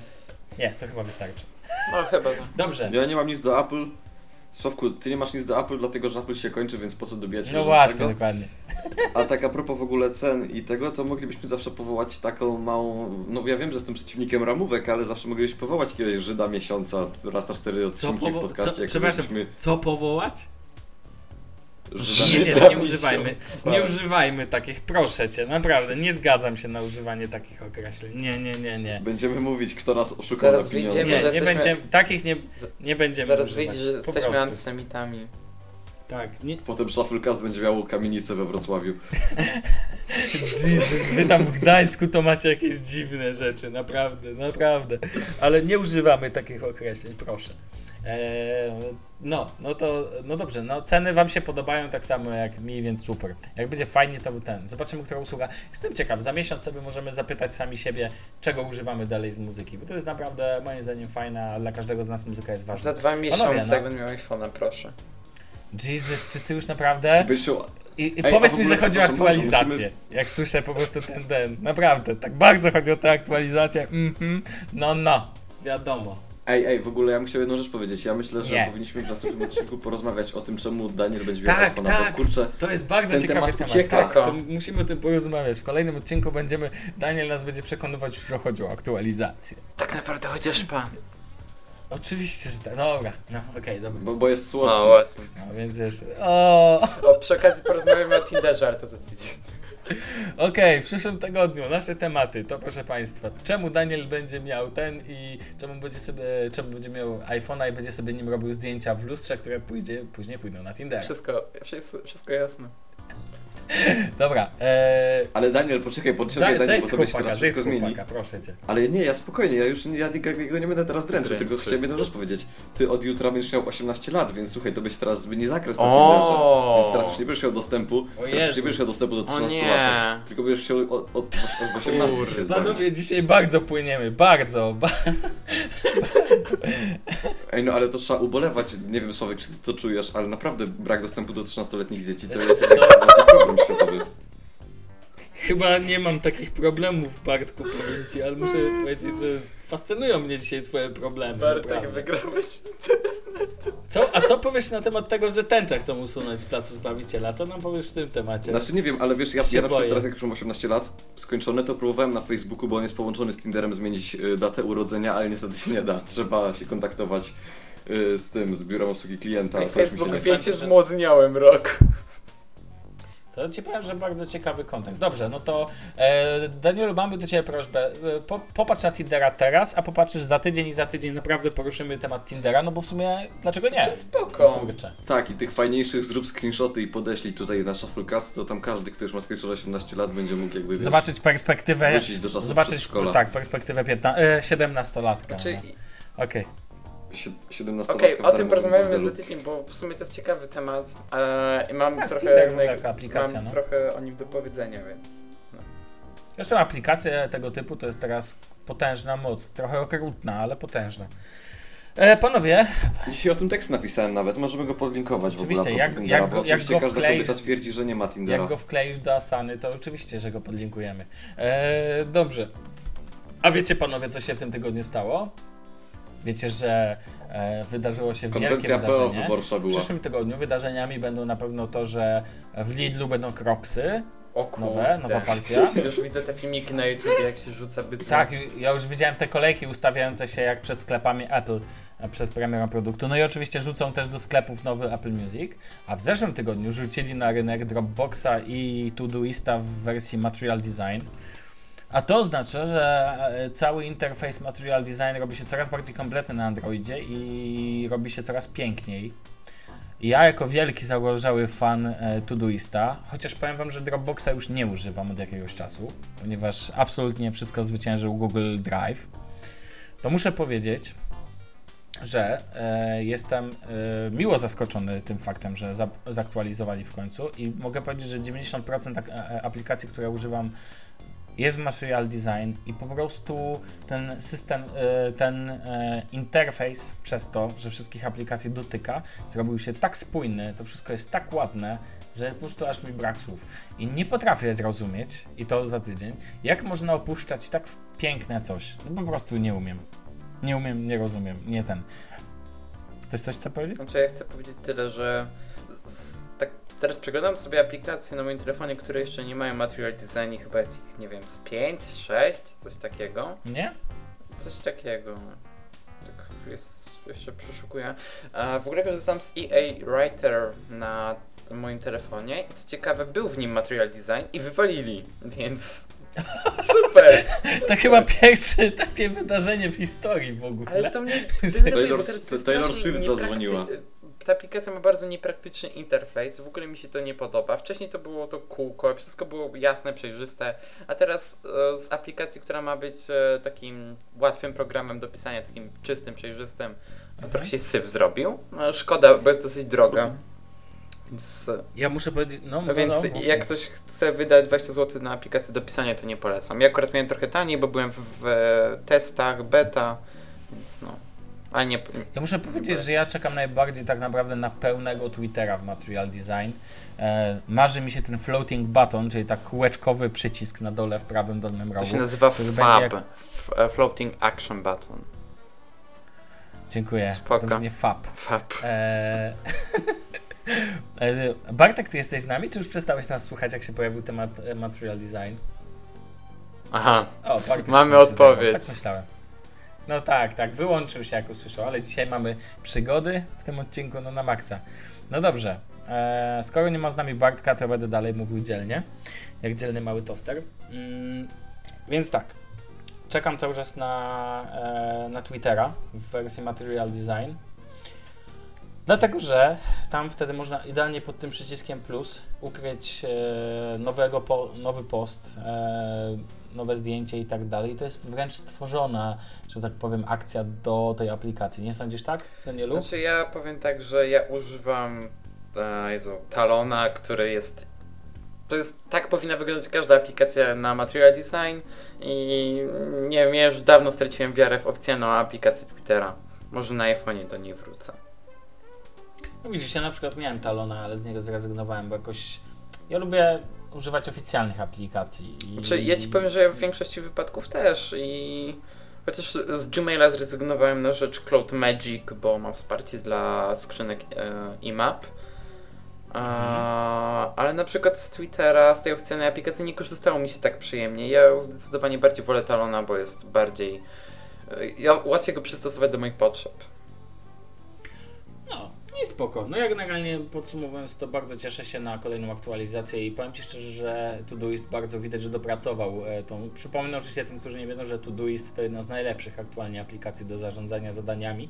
Nie, to chyba wystarczy. No chyba. Dobrze. Ja nie mam nic do Apple. Sławku, ty nie masz nic do Apple, dlatego że Apple się kończy, więc po co dobijać No właśnie, dokładnie. A tak a propos w ogóle cen i tego, to moglibyśmy zawsze powołać taką małą... No ja wiem, że jestem przeciwnikiem ramówek, ale zawsze moglibyśmy powołać jakiegoś Żyda miesiąca raz na cztery odcinki w powo- podcaście. co- przepraszam, robiliśmy Co powołać? Żyda Nie, nie, nie używajmy, nie używajmy takich, proszę cię, naprawdę, nie zgadzam się na używanie takich określeń. Nie, nie, nie, nie. Będziemy mówić, kto nas oszukał Zaraz na pieniądze. wyjdziemy, Nie, że nie jesteśmy- będziemy, takich nie, nie będziemy Zaraz używać. wyjdzie, że po jesteśmy prostu. antysemitami. Tak, nie, Potem Shufflecast będzie miał kamienicę we Wrocławiu. Jezus, wy tam w Gdańsku to macie jakieś dziwne rzeczy, naprawdę, naprawdę. Ale nie używamy takich określeń, proszę. Eee, no, no to, no dobrze, no ceny wam się podobają tak samo jak mi, więc super. Jak będzie fajnie, to ten. Zobaczymy, która usługa. Jestem ciekaw, za miesiąc sobie możemy zapytać sami siebie, czego używamy dalej z muzyki, bo to jest naprawdę moim zdaniem fajna, dla każdego z nas muzyka jest ważna. Za dwa miesiące, no. jak będę miał iPhone'a, proszę. Jesus, czy ty już naprawdę? I, i Ej, powiedz mi, że chodzi o aktualizację. Jak słyszę po prostu ten, ten, naprawdę, tak bardzo chodzi o tę aktualizację. Mhm, no, no, wiadomo. Ej, ej, w ogóle ja bym chciał jedną rzecz powiedzieć. Ja myślę, że Nie. powinniśmy w następnym odcinku porozmawiać o tym, czemu Daniel będzie miał Tak, iPhone'a, tak. bo kurczę, To jest bardzo Ten ciekawy temat temat. ucieka. Tak, to musimy o tym porozmawiać. W kolejnym odcinku będziemy, Daniel nas będzie przekonywać, że chodzi o aktualizację. Tak naprawdę chociaż pan. Oczywiście, że tak. Dobra, no okej, dobra. bo, bo jest słodki. No właśnie. No więc już, o, O, przy okazji porozmawiamy o Tinderze, ale to za tydzień. Okej, w przyszłym tygodniu nasze tematy to proszę Państwa, czemu Daniel będzie miał ten i czemu będzie sobie, czemu będzie miał iPhone'a i będzie sobie nim robił zdjęcia w lustrze, które pójdzie, później pójdą na Tinder. Wszystko, wszystko jasne. Dobra, eee, Ale Daniel, poczekaj, da, poczekaj Daniel, bo to będzie chłopaka, teraz wszystko zmieni. chłopaka, proszę Cię. Ale nie, ja spokojnie, ja już ja, go nie będę teraz dręczył, Dręczy. tylko chciałem jedną rzecz powiedzieć. Ty od jutra będziesz miał 18 lat, więc słuchaj, to będzie teraz zmieni zakres na. Więc teraz już nie będziesz miał dostępu, teraz już nie będziesz miał dostępu do O 13 nie. lat. Tylko będziesz chciał od, od, od 18 Kurde. się bawić. Panowie, dzisiaj bardzo płyniemy, bardzo, ba Ej, no ale to trzeba ubolewać, nie wiem Sławek, czy ty to czujesz, ale naprawdę brak dostępu do 13-letnich dzieci to jest problem światowy. chyba nie mam takich problemów, Bartku, powiem Ci, ale muszę powiedzieć, że fascynują mnie dzisiaj Twoje problemy, Bartek, naprawdę. wygrałeś. Co, a co powiesz na temat tego, że tęczę chcą usunąć z placu Zbawiciela? Co nam powiesz w tym temacie? Znaczy nie wiem, ale wiesz, ja, ja na przykład boję. teraz jak już mam 18 lat, skończone, to próbowałem na Facebooku, bo on jest połączony z Tinderem, zmienić y, datę urodzenia, ale niestety się nie da. Trzeba się kontaktować y, z tym, z biurem obsługi klienta. Facebook, wiecie, zmłodniałem rok. To ci powiem, że bardzo ciekawy kontekst. Dobrze, no to e, Danielu, mamy do Ciebie prośbę. E, po, popatrz na Tindera teraz, a popatrzysz za tydzień i za tydzień naprawdę poruszymy temat Tindera, no bo w sumie dlaczego nie? Spoko. Kurczę. Tak, i tych fajniejszych zrób screenshoty i podeślij tutaj na Shufflecast, to tam każdy, kto już ma skończone 18 lat, będzie mógł jakby wiesz, Zobaczyć perspektywę. wrócić do czasów Zobaczyć, tak, perspektywę 15, e, 17-latka. Znaczy, no. Okej. Sie- 17 Okej, o tym porozmawiamy za tydzień, bo w sumie to jest ciekawy temat. E, I mam Tak, trochę, Tinder neg- taka aplikacja, mam no. trochę o nim do powiedzenia, więc. Zresztą aplikacje tego typu to jest teraz potężna moc. Trochę okrutna, ale potężna. E, panowie, Dzisiaj o tym tekst napisałem nawet, możemy go podlinkować Oczywiście, w ogóle. jak- Tindera, jak bo go- jak oczywiście go każda wkleisz- kobieta twierdzi, że nie ma Tindera. Jak go wkleisz do Asany, to oczywiście, że go podlinkujemy. Eee, dobrze. A wiecie panowie, co się w tym tygodniu stało? Wiecie, że e, wydarzyło się wielkie Konwencja PO wydarzenie. wyborcza W była. przyszłym tygodniu wydarzeniami będą na pewno to, że w Lidlu będą kroksy. O kurde. Nowe, nowa partia. Już widzę te filmiki na YouTube, jak się rzuca bytu. Tak, ja już widziałem te kolejki ustawiające się jak przed sklepami Apple e, przed premierą produktu. No i oczywiście rzucą też do sklepów nowy Apple Music. A w zeszłym tygodniu rzucili na rynek Dropboxa i Todoista w wersji Material Design. A to oznacza, że e, cały interfejs Material Design robi się coraz bardziej kompletny na Androidzie i robi się coraz piękniej. Ja jako wielki zagorzały fan e, Todoista, chociaż powiem wam, że Dropboxa już nie używam od jakiegoś czasu, ponieważ absolutnie wszystko zwyciężył Google Drive, to muszę powiedzieć, że e, jestem e, miło zaskoczony tym faktem, że za, zaktualizowali w końcu i mogę powiedzieć, że 90% ak- e, aplikacji, które używam jest Material Design i po prostu ten system, e, ten e, interfejs przez to, że wszystkich aplikacji dotyka, zrobił się tak spójny, to wszystko jest tak ładne, że po prostu aż mi brak słów. I nie potrafię zrozumieć, i to za tydzień, jak można opuszczać tak piękne coś. No po prostu nie umiem. Nie umiem, nie rozumiem, nie ten. Ktoś coś chce powiedzieć? Znaczy ja chcę powiedzieć tyle, że teraz przeglądam sobie aplikacje na moim telefonie, które jeszcze nie mają Material Design i chyba jest ich, nie wiem, z 5, 6, coś takiego. Nie? Coś takiego. Tak jest, jeszcze przeszukuję. A w ogóle korzystam z EA Writer na moim telefonie i co ciekawe, był w nim Material Design i wywalili, więc super! To chyba pierwsze takie wydarzenie w historii w ogóle. Ale to mnie Taylor- Taylor Swift zadzwoniła. Ta aplikacja ma bardzo niepraktyczny interfejs, w ogóle mi się to nie podoba. Wcześniej to było to kółko, wszystko było jasne, przejrzyste, a teraz e, z aplikacji, która ma być e, takim łatwym programem do pisania, takim czystym, przejrzystym, Mhm. trochę się syf zrobił. No, szkoda, bo jest dosyć droga. Więc, e, Ja muszę powiedzieć, no, no więc no, no, jak ktoś chce wydać 20 zł na aplikację do pisania, to nie polecam. Ja akurat miałem trochę taniej, bo byłem w, w testach, beta, więc no. Ale nie. Ja muszę powiedzieć, że ja czekam najbardziej tak naprawdę na pełnego Twittera w Material Design. E, marzy mi się ten floating button, czyli tak kółeczkowy przycisk na dole w prawym dolnym To rogu. się nazywa FAB. F- e, Floating Action Button. Dziękuję. Spoko. To fab. FAB. E, Bartek, ty jesteś z nami, czy już przestałeś nas słuchać, jak się pojawił temat Material Design? Aha. O, Bartek Mamy odpowiedź. Tak myślałem. No tak, tak, wyłączył się jak usłyszał, ale dzisiaj mamy przygody w tym odcinku, no na maksa. No dobrze, e, skoro nie ma z nami Bartka, to będę dalej mówił dzielnie, jak dzielny mały toster. Mm, więc tak, czekam cały czas na, e, na Twittera w wersji Material Design. Dlatego, że tam wtedy można idealnie pod tym przyciskiem plus ukryć e, nowego po, nowy post, e, nowe zdjęcie i tak dalej. To jest wręcz stworzona, że tak powiem, akcja do tej aplikacji. Nie sądzisz tak, Danielu? Znaczy ja powiem tak, że ja używam e, Jezu, Talona, który jest to jest, tak powinna wyglądać każda aplikacja na Material Design i nie wiem, ja już dawno straciłem wiarę w oficjalną aplikację Twittera. Może na iPhone'ie do niej wrócę. No widzisz, ja na przykład miałem Talona, ale z niego zrezygnowałem, bo jakoś ja lubię używać oficjalnych aplikacji. I... Znaczy, ja ci powiem, że ja w większości wypadków też i chociaż z Gmaila zrezygnowałem na rzecz Cloud Magic, bo mam wsparcie dla skrzynek e, IMAP. A, ale na przykład z Twittera, z tej oficjalnej aplikacji nie korzystało mi się tak przyjemnie. Ja zdecydowanie bardziej wolę Talona, bo jest bardziej. e, Ja łatwiej go przystosować do moich potrzeb. No, nie spoko. No jak generalnie podsumowując, to bardzo cieszę się na kolejną aktualizację i powiem Ci szczerze, że Todoist bardzo widać, że dopracował e, tą. Przypomnę oczywiście tym, którzy nie wiedzą, że Todoist to jedna z najlepszych aktualnie aplikacji do zarządzania zadaniami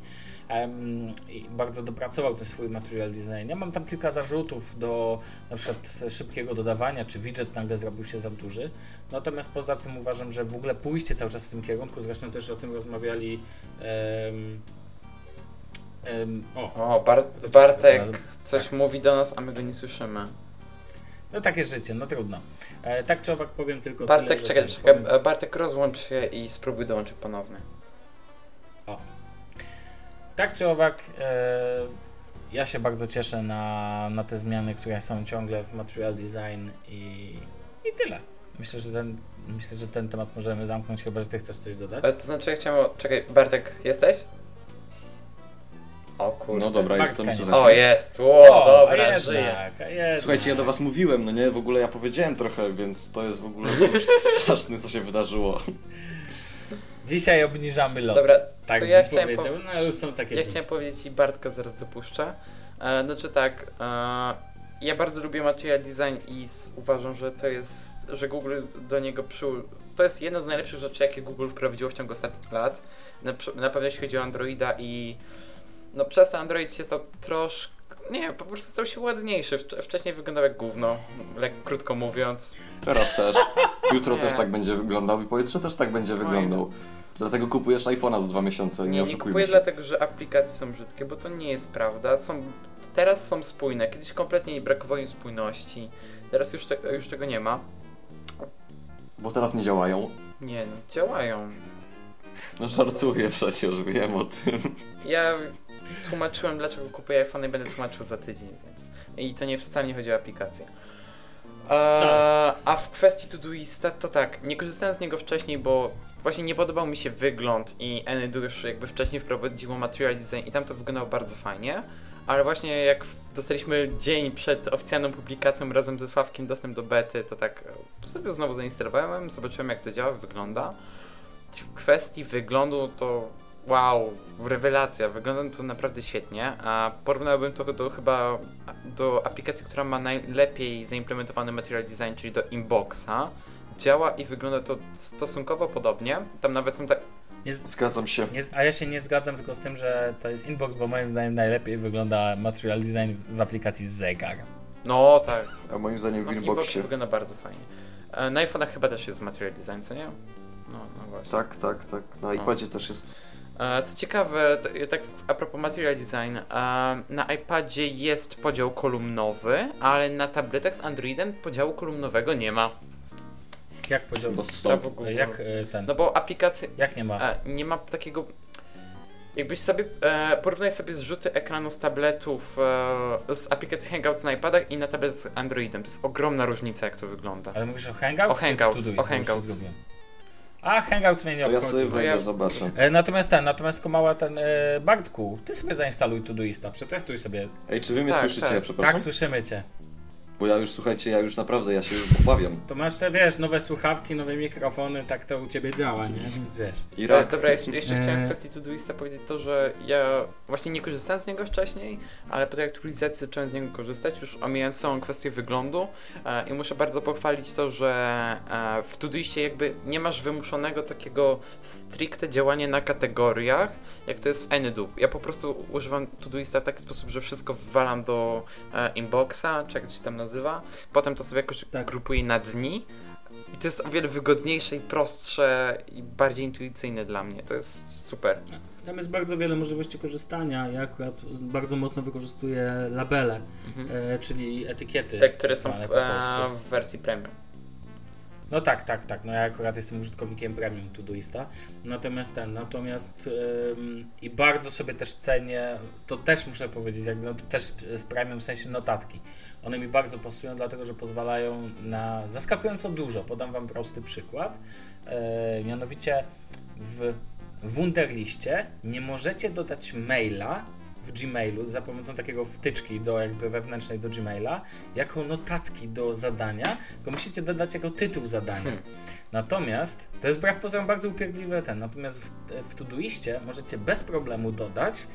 i bardzo dopracował ten swój material design. Ja mam tam kilka zarzutów do na przykład szybkiego dodawania, czy widget nagle zrobił się za duży. Natomiast poza tym uważam, że w ogóle pójście cały czas w tym kierunku, zresztą też o tym rozmawiali o, O, Bar Bartek coś mówi do nas, a my go nie słyszymy. No takie życie, no trudno. E, tak czy owak powiem tylko Bartek, tyle, czekaj, ten czekaj, powiem- Bartek rozłącz się i spróbuj dołączyć ponownie. Tak czy owak, e, ja się bardzo cieszę na, na te zmiany, które są ciągle w Material Design i, i tyle. Myślę, że ten, myślę, że ten temat możemy zamknąć, chyba że ty chcesz coś dodać. E, to znaczy, ja chciałem. o- Czekaj, Bartek, jesteś? O kurde. No dobra, jestem, nie. słuchaj. O, jest, o, a dobra, a jednak. Słuchajcie, ja do was mówiłem, no nie? W ogóle ja powiedziałem trochę, więc to jest w ogóle straszne, co się wydarzyło. Dzisiaj obniżamy lot. Dobra, tak to ja chciałem powiedział, no ale są takie... ja chciałem powiedzieć i Bartka zaraz dopuszczę. E, znaczy tak, e, ja bardzo lubię material design i uważam, że to jest, że Google do niego przył... To jest jedna z najlepszych rzeczy, jakie Google wprowadziło w ciągu ostatnich lat. Na, na pewno jeśli chodzi o Androida i no przez to Android się stał troszkę, nie po prostu stał się ładniejszy. Wcz- Wcześniej wyglądał jak gówno, jak krótko mówiąc. Teraz też. Jutro Nie. też tak będzie wyglądał i pojutrze też tak będzie Moim- wyglądał. Dlatego kupujesz iPhone'a za dwa miesiące, nie, Nie, nie oszukujmy kupuję się. dlatego, że aplikacje są brzydkie, bo to nie jest prawda. Są, teraz są spójne, kiedyś kompletnie nie brakowało im spójności. Teraz już, te, już tego nie ma. Bo teraz nie działają. Nie no, działają. No żartuję przecież, wiem o tym. Ja tłumaczyłem, dlaczego kupuję iPhone i będę tłumaczył za tydzień, więc... I to nie wcale nie chodzi o aplikację. A, a w kwestii Todoista to tak, nie korzystałem z niego wcześniej, bo właśnie nie podobał mi się wygląd i Anydo już jakby wcześniej wprowadziło material design i tam to wyglądało bardzo fajnie, ale właśnie jak dostaliśmy dzień przed oficjalną publikacją razem ze Sławkiem dostęp do bety, to tak e, sobie znowu zainstalowałem, zobaczyłem jak to działa, wygląda. W kwestii wyglądu to wow, rewelacja, wygląda to naprawdę świetnie, a porównałbym to do chyba do aplikacji, która ma najlepiej zaimplementowany material design, czyli do Inboxa. Działa i wygląda to stosunkowo podobnie. Tam nawet są tak. Nie, z- Zgadzam się. nie, z- a ja się nie zgadzam tylko z tym, że to jest inbox, bo moim zdaniem najlepiej wygląda material design w aplikacji zegar. No tak. A moim zdaniem No, w w Inboxie Inboxie. wygląda bardzo fajnie. E, Na iPhone'ach chyba też jest material design, co nie? No, no właśnie. Tak, tak, tak. Na iPadzie też jest. E, Co ciekawe, tak a propos material design, e, na iPadzie jest podział kolumnowy, ale na tabletach z Androidem podziału kolumnowego nie ma. Jak podział? Bo są. Jak e, ten? No bo aplikacje, Jak nie ma? Nie ma takiego. Jakbyś sobie. E, porównaj sobie zrzuty ekranu z tabletów e, z aplikacji Hangouts na iPadach i na tablet z Androidem. To jest ogromna różnica, jak to wygląda. Ale mówisz o Hangouts? O Hangouts, o Hangouts. A, Hangouts mnie nie To ja obchodzi. sobie wejdę, ja- zobaczę. E, Natomiast ten, natomiast Komała ten, e, Bartku, ty sobie zainstaluj Todoista, przetestuj sobie. Ej, czy wy mnie Tak, słyszycie, tak. przepraszam? Tak, słyszymy cię. Bo ja już, słuchajcie, ja już naprawdę, ja się już obawiam. To masz te, wiesz, nowe słuchawki, nowe mikrofony, tak to u ciebie działa, nie? Więc wiesz. E, Irak. dobra, jeszcze, jeszcze chciałem E. w kwestii Todoista powiedzieć to, że ja właśnie nie korzystałem z niego wcześniej, ale po tej aktualizacji zacząłem z niego korzystać, już omijając całą kwestię wyglądu e, i muszę bardzo pochwalić to, że e, w Todoistie jakby nie masz wymuszonego takiego stricte działania na kategoriach, jak to jest w Anydo. Ja po prostu używam Todoista w taki sposób, że wszystko wwalam do e, inboxa, czy jak to się tam nazywa, potem to sobie jakoś Tak. grupuję na dni i to jest o wiele wygodniejsze i prostsze i bardziej intuicyjne dla mnie. To jest super. Tam jest bardzo wiele możliwości korzystania. Ja akurat bardzo mocno wykorzystuję labele, Mhm. e, czyli etykiety. Te, które są e, w wersji premium. No tak, tak, tak. No ja akurat jestem użytkownikiem premium Todoista. Natomiast ten, natomiast i bardzo sobie też cenię, to też muszę powiedzieć, jakby no to też z premium w sensie notatki. One mi bardzo pasują, dlatego że pozwalają na zaskakująco dużo. Podam Wam prosty przykład. E, mianowicie w Wunderliście nie możecie dodać maila w Gmailu za pomocą takiego wtyczki do jakby wewnętrznej do Gmaila jako notatki do zadania, tylko musicie dodać jako tytuł zadania. Hmm. Natomiast to jest wbrew pozorom bardzo upierdliwe ten. Natomiast w, w Todoiście możecie bez problemu dodać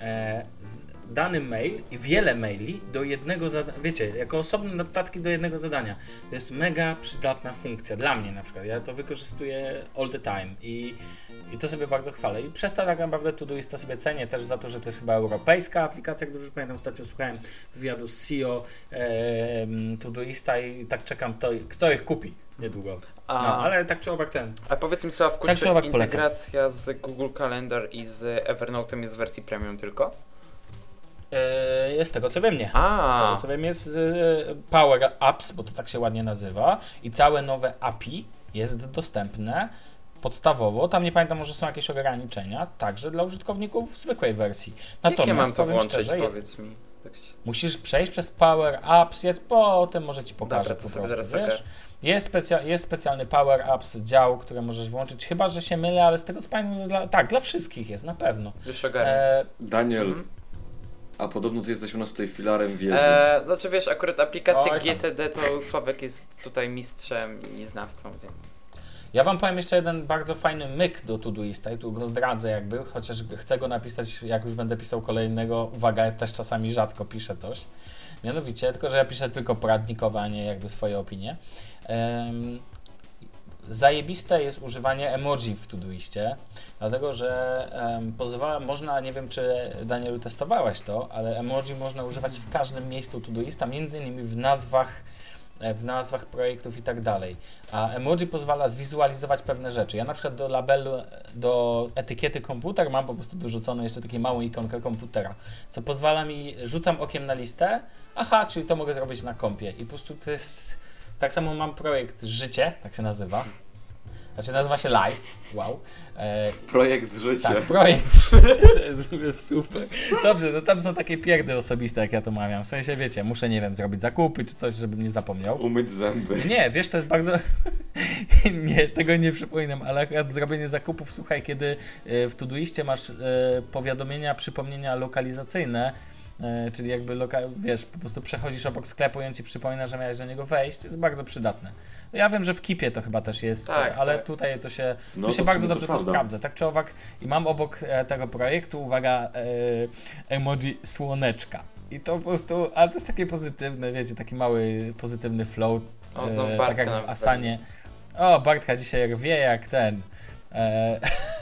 e, z, dany mail i wiele maili do jednego zadania. Wiecie, jako osobne notatki do jednego zadania. To jest mega przydatna funkcja dla mnie na przykład. Ja to wykorzystuję all the time i, i to sobie bardzo chwalę. I przez to tak naprawdę Todoista sobie cenię też za to, że to jest chyba europejska aplikacja, jak dobrze pamiętam. Ostatnio słuchałem wywiadu z CEO e, Todoista i tak czekam, to, kto ich kupi niedługo. A, No, ale tak czy owak ten. a powiedz mi Sławku, Tak czy owak polecam. integracja z Google Calendar i z Evernote'em jest w wersji premium tylko? E, jest tego co wiem nie. Z tego A, co wiem jest Power Apps, bo to tak się ładnie nazywa i całe nowe API jest dostępne podstawowo. Tam nie pamiętam, może są jakieś ograniczenia, także dla użytkowników w zwykłej wersji. jak ja mam to powiem włączyć, szczerze, powiedz mi. Tak się... musisz przejść przez Power Apps, ja potem może ci pokażę Dobra, to po prostu, zaraz wiesz? Jest, specja- jest specjalny Power Apps dział, który możesz włączyć, chyba, że się mylę, ale z tego co pamiętam, dla, tak, dla wszystkich jest, na pewno. Już. E, Daniel, Mhm. A podobno ty jesteś u nas tutaj filarem wiedzy. E, znaczy wiesz, akurat aplikację Oj tam. GTD to Sławek jest tutaj mistrzem i znawcą, więc... Ja wam powiem jeszcze jeden bardzo fajny myk do Todoista i tu go zdradzę jakby, chociaż chcę go napisać, jak już będę pisał kolejnego. Uwaga, ja też czasami rzadko piszę coś. Mianowicie, tylko że ja piszę tylko poradnikowe, a nie jakby swoje opinie. Em, zajebiste jest używanie emoji w Todoistie, dlatego że em, pozwala, można, nie wiem czy Danielu testowałeś to, ale emoji można używać w każdym miejscu Todoista, między innymi w nazwach e, w nazwach projektów i tak dalej. A emoji pozwala zwizualizować pewne rzeczy. Ja na przykład do labelu, do etykiety komputer mam po prostu dorzuconą jeszcze taką małą ikonkę komputera, co pozwala mi, rzucam okiem na listę, aha, czyli to mogę zrobić na kompie i po prostu to jest, tak samo mam projekt Życie, tak się nazywa, znaczy nazywa się Live, wow. E, Projekt życia. tak, projekt Życie, to jest w ogóle super. Dobrze, no tam są takie pierdy osobiste, jak ja to mawiam, w sensie wiecie, muszę, nie wiem, zrobić zakupy czy coś, żebym nie zapomniał. Umyć zęby. Nie, wiesz, to jest bardzo. nie, tego nie przypominam, ale akurat zrobienie zakupów, słuchaj, kiedy e, w Todoiście masz e, powiadomienia, przypomnienia lokalizacyjne, czyli jakby, loka... wiesz, po prostu przechodzisz obok sklepu i on ci przypomina, że miałeś do niego wejść, jest bardzo przydatne. Ja wiem, że w Kipie to chyba też jest, Tak, ale tak. tutaj to się, No, tu to się bardzo to dobrze to prawda. sprawdza. Tak czy owak, i mam obok e, tego projektu, uwaga, e, emoji słoneczka. I to po prostu, ale to jest takie pozytywne, wiecie, taki mały pozytywny flow. O, znowu e, Bartka tak jak w Asanie. O, Bartka dzisiaj rwie jak ten. E,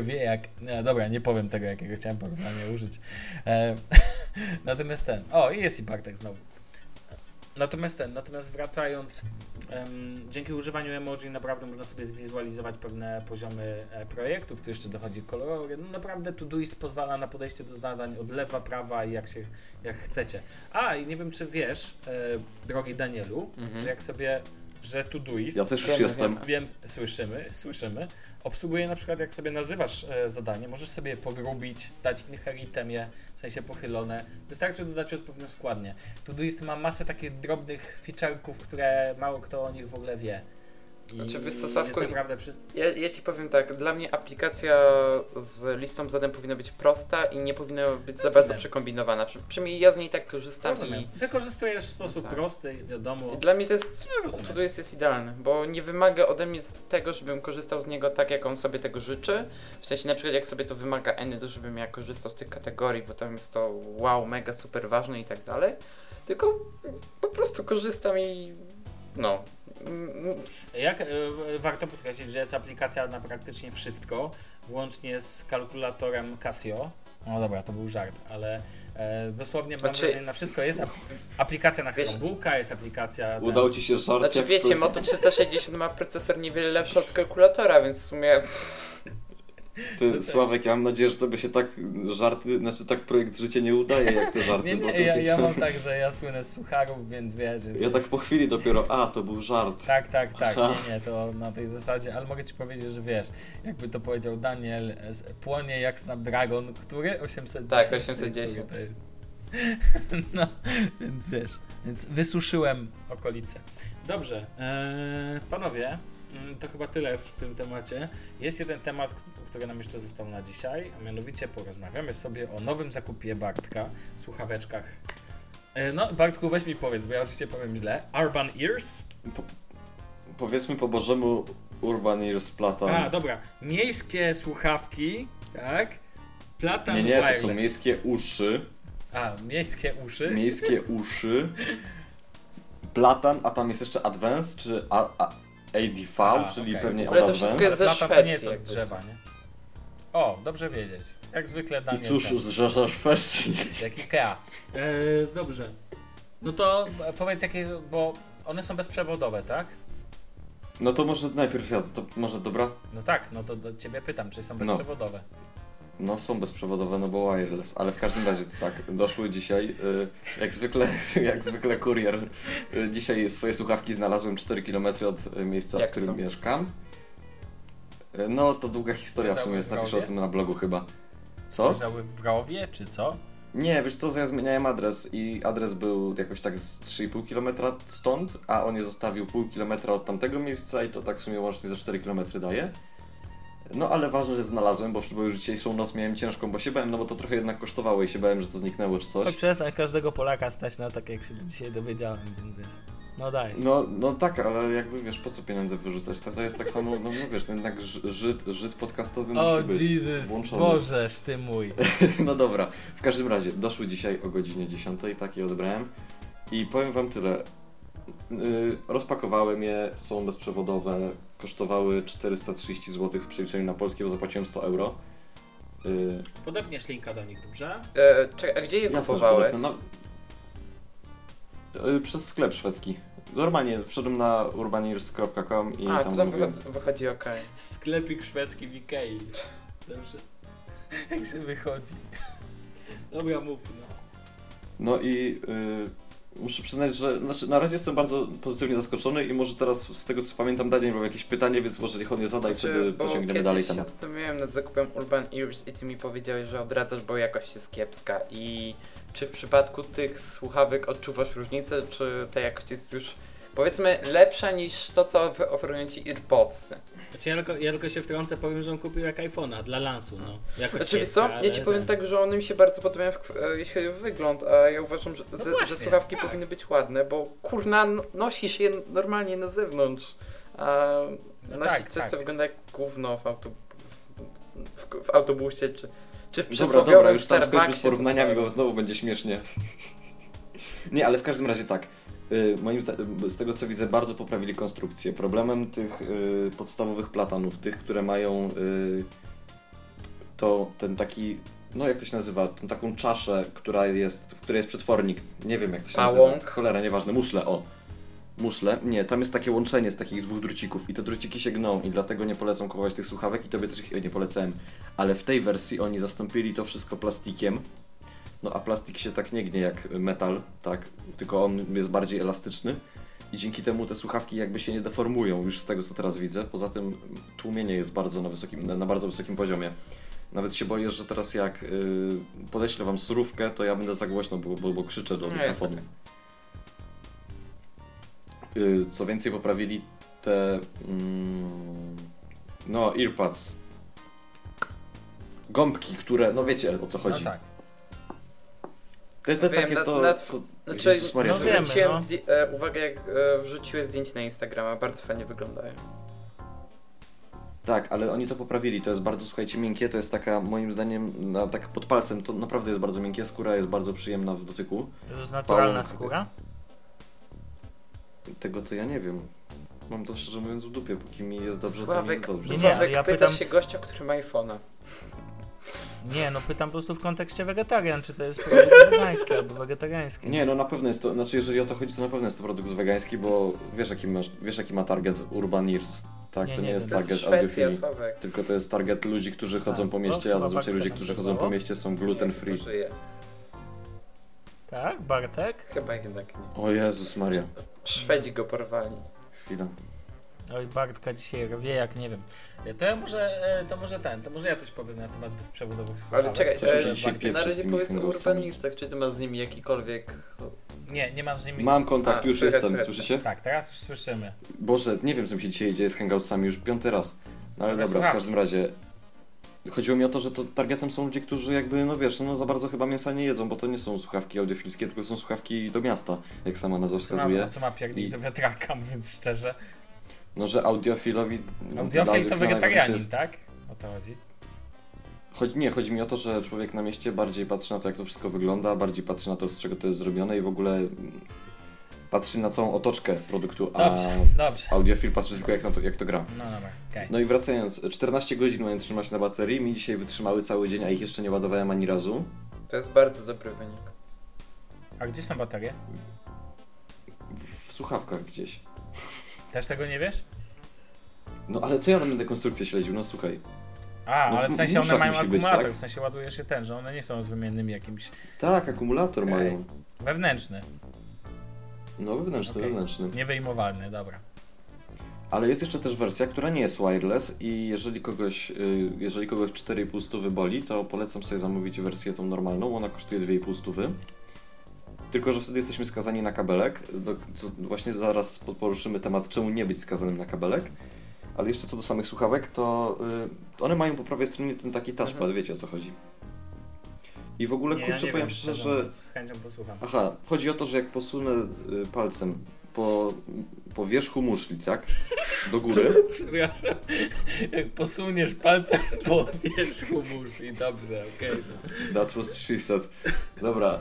rwie jak. Nie, dobra, nie powiem tego, jakiego chciałem porównania użyć. E, natomiast ten. O, i jest i Bartek znowu. Natomiast ten, natomiast wracając, em, dzięki używaniu emoji naprawdę można sobie zwizualizować pewne poziomy e, projektów, tu jeszcze dochodzi kolorowy. No naprawdę Todoist pozwala na podejście do zadań od lewa, prawa i jak się, jak chcecie. A, i nie wiem czy wiesz, e, drogi Danielu, Mhm. że jak sobie, że Todoist, Ja też już Wiemy, jestem. wiem, słyszymy, słyszymy, obsługuje na przykład jak sobie nazywasz e, zadanie, możesz sobie je pogrubić, dać inheritem je, w sensie pochylone, wystarczy dodać odpowiednią składnię. Todoist ma masę takich drobnych feature'ków, które mało kto o nich w ogóle wie. I Znaczy, wiesz co, naprawdę przy... Ja, ja ci powiem tak, dla mnie aplikacja z listą zadań powinna być prosta i nie powinna być za Rozumiem. bardzo przekombinowana. Przy, przynajmniej ja z niej tak korzystam Rozumiem. i, Wykorzystujesz w sposób Tak. prosty, wiadomo. i dla mnie to jest, No, to jest, jest idealne, bo nie wymaga ode mnie tego, żebym korzystał z niego tak, jak on sobie tego życzy. W sensie na przykład jak sobie to wymaga Eny, to żebym ja korzystał z tych kategorii, bo tam jest to wow, mega, super ważne i tak dalej. Tylko po prostu korzystam i no. Jak e, warto podkreślić, że jest aplikacja na praktycznie wszystko, włącznie z kalkulatorem Casio. No dobra, to był żart, ale e, dosłownie mam Znaczy- wrażenie, na wszystko jest ap aplikacja na Wiesz- Chromebooka, jest aplikacja... ten- Udał ci się żart. Znaczy wiecie, Moto 360 ma procesor niewiele lepszy od kalkulatora, więc w sumie Ty, Sławek, ja mam nadzieję, że tobie się tak żarty, znaczy tak projekt życia nie udaje, jak te żarty. Nie, bo nie, to ja, ja widzę- mam tak, że ja słynę z sucharów, więc wiesz... Jest... Ja tak po chwili dopiero, a to był żart. Tak, tak, tak, Aha. nie, nie, to na tej zasadzie, ale mogę Ci powiedzieć, że wiesz, jakby to powiedział Daniel, płonie jak Snapdragon, który? 810? Tak, czy 810. który? No, więc wiesz, więc wysuszyłem okolice. Dobrze, e, panowie, to chyba tyle w tym temacie. Jest jeden temat, który nam jeszcze został na dzisiaj, a mianowicie porozmawiamy sobie o nowym zakupie Bartka, słuchaweczkach. E, No, Bartku, weź mi powiedz, bo ja oczywiście powiem źle. Urban Ears? Powiedzmy po bożemu Urban Ears Plata. A, dobra. Miejskie słuchawki, tak? Platan nie, nie, to wireless. są miejskie uszy. A, miejskie uszy. Miejskie uszy. Platan, a tam jest jeszcze Advance, czy A, A, ADV, A, czyli okej. pewnie ogóle to wszystko jest ze Plata to nie Szwecji, są drzewa, nie? O, dobrze wiedzieć. Jak zwykle I Daniel. cóż, ten, z Szwecji. Jak Ikea. E, dobrze. No to powiedz jakie, bo one są bezprzewodowe, tak? No to może najpierw ja, to może dobra? No tak, no to do ciebie pytam, czy są No. bezprzewodowe. No są bezprzewodowe, no bo wireless, ale w każdym razie to tak, doszły dzisiaj, y, jak zwykle, jak zwykle kurier, y, dzisiaj swoje słuchawki znalazłem 4 km od y, miejsca, Jak w którym to? mieszkam. No to długa historia w Leżały sumie, w jest napiszę o tym na blogu chyba. Co? Leżały w rowie, czy co? Nie, wiesz co, ja zmieniałem adres i adres był jakoś tak z 3,5 km stąd, a on je zostawił pół kilometra od tamtego miejsca i to tak w sumie łącznie za 4 km daje. No ale ważne, że znalazłem, bo, bo już dzisiejszą noc miałem ciężką, bo się bałem, no bo to trochę jednak kosztowało i się bałem, że to zniknęło czy No coś. przestań każdego Polaka stać na tak, jak się dzisiaj dowiedziałem. No daj. No, no tak, ale jakby wiesz, po co pieniądze wyrzucać? To, to jest tak samo, no, no wiesz, ten jednak ży- żyd, żyd podcastowy musi być Jezus, włączony. Bożeż ty mój. No dobra, w każdym razie doszły dzisiaj o godzinie 10, tak je odebrałem i powiem wam tyle. Yy, rozpakowałem je, są bezprzewodowe, kosztowały 430 zł w przeliczeniu na polskie, bo zapłaciłem 100 euro. Yy, Podepniesz linka do nich, dobrze? E, czekaj, a gdzie je jasne, kupowałeś? no, yy, przez sklep szwedzki. normalnie wszedłem na urbanirs.com i A, tam to tam mówiłem- wychodzi, ok. Sklepik szwedzki w Ikei. Dobrze. Jak się wychodzi. Dobra, mów no. No i y, muszę przyznać, że znaczy, na razie jestem bardzo pozytywnie zaskoczony i może teraz z tego co pamiętam Daniel miał jakieś pytanie, więc może niech on je zada i Znaczy, wtedy pociągniemy kiedyś dalej się temat. zastanawiałem nad zakupem Urban Ears i ty mi powiedziałeś, że odradzasz, bo jakość jest kiepska. I czy w przypadku tych słuchawek odczuwasz różnicę, czy ta jakość jest już powiedzmy lepsza niż to, co oferują ci AirPodsy? Znaczy ja tylko, ja tylko się wtrącę, powiem, że on kupił jak iPhone'a dla lansu, no. Jakoś Znaczy, wiesz kiepska, co, ja ale ci powiem ten- tak, że one mi się bardzo podobają, e, jeśli chodzi o wygląd, a ja uważam, że, No ze- właśnie, że słuchawki tak. powinny być ładne, bo kurna, nosisz je normalnie na zewnątrz, a No nosić tak, coś, tak. co wygląda jak gówno w, auto, w, w, w autobusie, czy, czy w Dobra, przysłowiowym dobra, już tam skończmy z porównaniami, bo znowu będzie śmiesznie. Nie, ale w każdym razie tak. Y, moim zdaniem, z tego co widzę, bardzo poprawili konstrukcję. Problemem tych y, podstawowych platanów, tych, które mają y, to ten taki, no jak to się nazywa, tą taką czaszę, która jest, w której jest przetwornik. Nie wiem jak to się nazywa. Cholera, nieważne, muszle, o. Muszle. Nie, tam jest takie łączenie z takich dwóch drucików i te druciki się gną i dlatego nie polecam kupować tych słuchawek i tobie też ich nie polecałem. Ale w tej wersji oni zastąpili to wszystko plastikiem. No a plastik się tak nie gnie jak metal, tak? Tylko on jest bardziej elastyczny. I dzięki temu te słuchawki jakby się nie deformują już z tego co teraz widzę. Poza tym tłumienie jest bardzo na, wysokim, na, bardzo wysokim poziomie. Nawet się boję, że teraz jak y, podeślę wam surówkę, to ja będę za głośno, bo, bo, bo krzyczę do mikrofonu. okej. Y, Co więcej, poprawili te. Mm, no, earpads. Gąbki, które. No wiecie o co chodzi. No tak. Te, te Wiem, takie na- to. na- co, Znaczy, Jezus Maria, no co- wiem. zwróciłem no. e, uwagę, jak e, wrzuciłeś zdjęcie na Instagrama, bardzo fajnie wyglądają. Tak, ale oni to poprawili. To jest bardzo, słuchajcie, miękkie. To jest taka, moim zdaniem, na, tak pod palcem, to naprawdę jest bardzo miękkie. Skóra jest bardzo przyjemna w dotyku. To jest naturalna skóra? Tego to ja nie wiem. Mam to szczerze mówiąc w dupie, póki mi jest dobrze, to mi Sławek, jest dobrze. Nie, Sławek ja pytasz pytam- się gościa, który ma iPhone'a. Nie, no pytam po prostu w kontekście wegetarian, czy to jest produkt wegański albo wegetariański. Nie, no na pewno jest to, znaczy jeżeli o to chodzi, to na pewno jest to produkt wegański, bo wiesz jaki, masz, wiesz, jaki ma target Urban Ears. Tak, Nie, to nie nie, jest To jest target audiofilii. Sławek. Tylko to jest target ludzi, którzy chodzą Tak, po no, mieście, a chyba zazwyczaj ludzie, którzy chodzą po mieście są gluten free. Żyje. Tak, Bartek? Chyba jednak nie. O Jezus Maria. Szwedzi go porwali. Chwila. Oj, Bartka dzisiaj wie jak nie wiem. To ja może, e, to może ten, to może ja coś powiem na temat bezprzewodowych słuchawek. Ale czekaj, Coś e, się dzisiaj na razie powiedz. Urban Earsach, czy ty masz z nimi jakikolwiek... Nie, nie mam z nimi... Mam kontakt, A, już słychać, jestem, słychać. słyszycie? Tak, teraz już słyszymy. Boże, nie wiem co mi się dzisiaj dzieje z hangoutsami już piąty raz. No ale Dobra, dobra, w słuchawki. każdym razie. Chodziło mi o to, że to targetem są ludzie, którzy jakby, no wiesz, no za bardzo chyba mięsa nie jedzą, bo to nie są słuchawki audiofilskie, tylko są słuchawki do miasta, jak sama nazwa Co ma, wskazuje. co ma piernik I- do wiatraka, mówiąc szczerze. No, że audiofilowi... Audiofil to wegetarianin, jest- tak? O to chodzi. Chodzi, nie, chodzi mi o to, że człowiek na mieście bardziej patrzy na to, jak to wszystko wygląda, bardziej patrzy na to, z czego to jest zrobione i w ogóle mm, patrzy na całą otoczkę produktu, a Dobrze, dobrze. audiofil patrzy tylko jak, na to, jak to gra. No dobra, okej. No i wracając, 14 godzin mają trzymać na baterii, mi dzisiaj wytrzymały cały dzień, a ich jeszcze nie ładowałem ani razu. To jest bardzo dobry wynik. A gdzie są baterie? W słuchawkach gdzieś. Też tego nie wiesz? No ale co ja tam będę konstrukcję śledził? No słuchaj. A, No ale w- sensie one mają musi być, akumulator, tak? w sensie ładujesz się ten, że one nie są z wymiennymi jakimś Tak, akumulator Okej. mają. wewnętrzny, No wewnętrzny, Okej. wewnętrzny. niewyjmowalny, dobra. Ale jest jeszcze też wersja, która nie jest wireless i jeżeli kogoś, y, jeżeli kogoś 4,5 stówy boli, to polecam sobie zamówić wersję tą normalną, ona kosztuje 2,5 stówy. Tylko, że wtedy jesteśmy skazani na kabelek. Co, właśnie zaraz po- poruszymy temat, czemu nie być skazanym na kabelek. Ale jeszcze co do samych słuchawek, to y, one mają po prawej stronie ten taki touchpad, Mhm. wiecie o co chodzi. I w ogóle, Nie, ja kurczę, nie powiem wiem, szczerze, że z chęcią posłucham. Aha, chodzi o to, że jak posunę y, palcem po, po wierzchu muszli, tak? Do góry. Przepraszam, jak posuniesz palcem po wierzchu muszli, dobrze, okej. no. That's what she said. Dobra,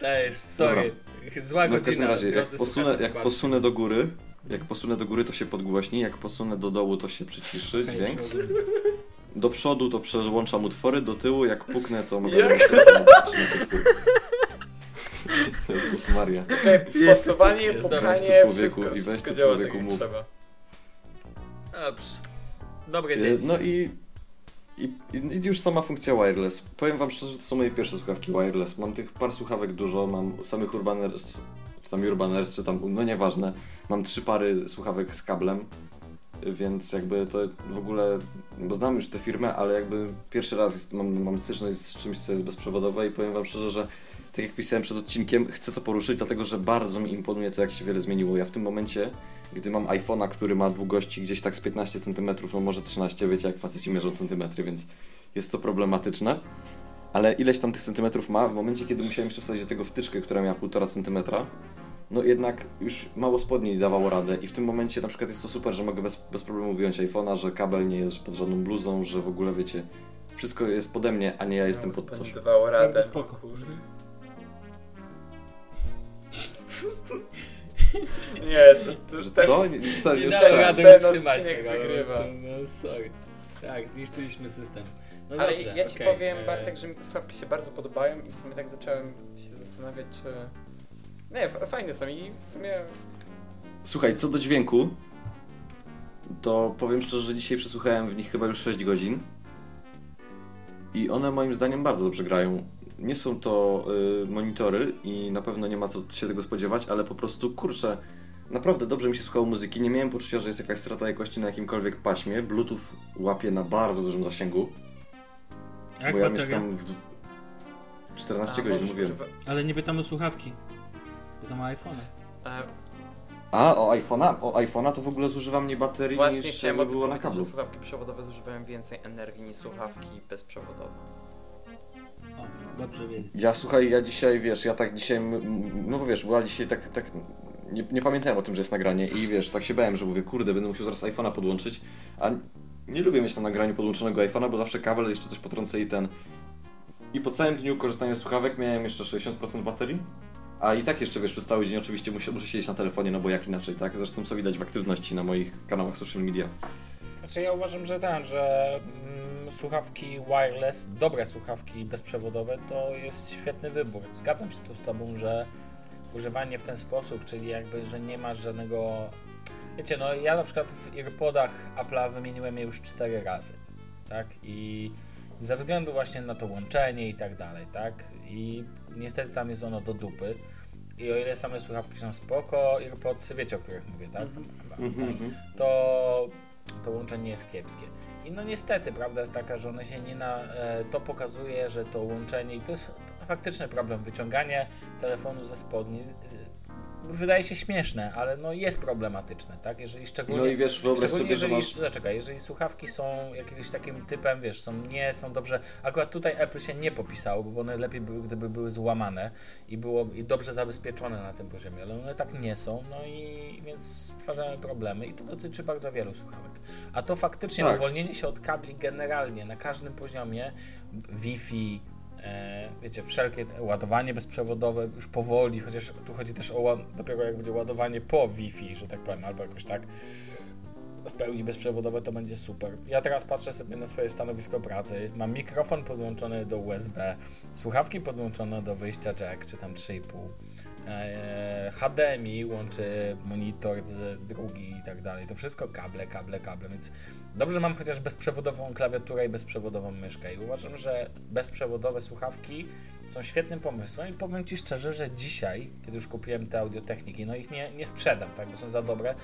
Dajesz, sorry. Zła no w godzina. razie, jak posunę, jak posunę do góry, jak posunę do góry, to się podgłośni, jak posunę do dołu, to się przyciszy Okej, dźwięk. Do przodu to przełączam utwory, do tyłu jak puknę, to mogę Jak? Jezus Maria. Jest dobra. pukanie, Weź tu człowieku wszystko, i weź wszystko tu działa człowieku tak jak mów. trzeba. Dobrze. Dobre E, dzieci. No i, i, i już sama funkcja wireless. Powiem wam szczerze, że to są moje pierwsze słuchawki wireless. Mam tych par słuchawek dużo, mam samych Urbaners, czy tam Urbaners, czy tam, no nieważne. Mam trzy pary słuchawek z kablem, więc jakby to w ogóle, bo znam już tę firmę, ale jakby pierwszy raz jest, mam, mam styczność z czymś, co jest bezprzewodowe i powiem wam szczerze, że tak jak pisałem przed odcinkiem, chcę to poruszyć, dlatego że bardzo mi imponuje to, jak się wiele zmieniło. Ja w tym momencie, gdy mam iPhone'a, który ma długości gdzieś tak z 15 cm, no może 13, wiecie, jak faceci mierzą centymetry, więc jest to problematyczne. Ale ileś tam tych centymetrów ma, w momencie, kiedy musiałem jeszcze wsadzić do tego wtyczkę, która miała 1,5 centymetra, no jednak już mało spodni dawało radę i w tym momencie na przykład jest to super, że mogę bez, bez problemu wyjąć iPhone'a, że kabel nie jest pod żadną bluzą, że w ogóle wiecie, wszystko jest pode mnie, a nie ja jestem pod coś. Spędowało radę. Spoko. Nie, to, to, Że to, co? Nie, stary, Nie dałem tak. rady ten utrzymać odcinek tego. wygrywa. No sorry. Tak, zniszczyliśmy system. No Ale dobrze, ja ci okej, powiem, e, Bartek, że mi te słuchawki się bardzo podobają i w sumie tak zacząłem się zastanawiać, czy... Nie, f- fajne są i w sumie... Słuchaj, co do dźwięku, to powiem szczerze, że dzisiaj przesłuchałem w nich chyba już 6 godzin i one moim zdaniem bardzo dobrze grają. Nie są to y, monitory i na pewno nie ma co się tego spodziewać, ale po prostu kurczę, naprawdę dobrze mi się słuchało muzyki. Nie miałem poczucia, że jest jakaś strata jakości na jakimkolwiek paśmie. Bluetooth łapie na bardzo dużym zasięgu, Jak bo ja bateria? mieszkam w 14 A, godzin, używa- Ale nie pytam o słuchawki. Pytam o iPhone. E, A, o iPhone'a? O iPhone'a to w ogóle zużywa mniej baterii Właśnie niż chciałem tym było na kablu. słuchawki przewodowe zużywają więcej energii niż słuchawki bezprzewodowe. Dobrze wiedzieć. Ja słuchaj, ja dzisiaj, wiesz, ja tak dzisiaj, no bo wiesz, była dzisiaj tak, tak nie, nie pamiętałem o tym, że jest nagranie i wiesz, tak się bałem, że mówię, kurde, będę musiał zaraz iPhone'a podłączyć, a nie lubię mieć na nagraniu podłączonego iPhone'a, bo zawsze kabel jeszcze coś potrącę i ten. I po całym dniu korzystania z słuchawek miałem jeszcze 60% baterii, a i tak jeszcze, wiesz, przez cały dzień oczywiście muszę, muszę siedzieć na telefonie, no bo jak inaczej, tak? Zresztą co widać w aktywności na moich kanałach social media. Znaczy ja uważam, że ten, że mm, słuchawki wireless, dobre słuchawki bezprzewodowe to jest świetny wybór. Zgadzam się tu z Tobą, że używanie w ten sposób, czyli jakby, że nie masz żadnego... Wiecie, no ja na przykład w AirPodach Apple'a wymieniłem je już cztery razy, tak? I ze względu właśnie na to łączenie i tak dalej, tak? I niestety tam jest ono do dupy. I o ile same słuchawki są spoko, AirPodsy, wiecie o których mówię, tak? Mhm. to to łączenie jest kiepskie. I no niestety, prawda jest taka, że one się nie na... E, to pokazuje, że to łączenie i to jest faktyczny problem. Wyciąganie telefonu ze spodni wydaje się śmieszne, ale no jest problematyczne, tak? Jeżeli szczególnie... No i wiesz, wyobraź Szczególnie sobie, że jeżeli, masz... zaczekaj, jeżeli słuchawki są jakimś takim typem, wiesz, są nie są dobrze. Akurat tutaj Apple się nie popisało, bo one lepiej były, gdyby były złamane i było i dobrze zabezpieczone na tym poziomie, ale one tak nie są, no i więc stwarzają problemy i to dotyczy bardzo wielu słuchawek. A to faktycznie Tak. uwolnienie się od kabli generalnie na każdym poziomie, Wi-Fi, wiecie, wszelkie ładowanie bezprzewodowe już powoli, chociaż tu chodzi też o dopiero jak będzie ładowanie po Wi-Fi, że tak powiem, albo jakoś tak w pełni bezprzewodowe to będzie super. Ja teraz patrzę sobie na swoje stanowisko pracy. Mam mikrofon podłączony do USB, słuchawki podłączone do wyjścia jack, czy tam 3,5. Eee, HDMI łączy monitor z drugi i tak dalej. To wszystko kable, kable, kable, więc dobrze mam chociaż bezprzewodową klawiaturę i bezprzewodową myszkę i uważam, że bezprzewodowe słuchawki są świetnym pomysłem i powiem Ci szczerze, że dzisiaj, kiedy już kupiłem te audiotechniki, no ich nie, nie sprzedam, tak, bo są za dobre.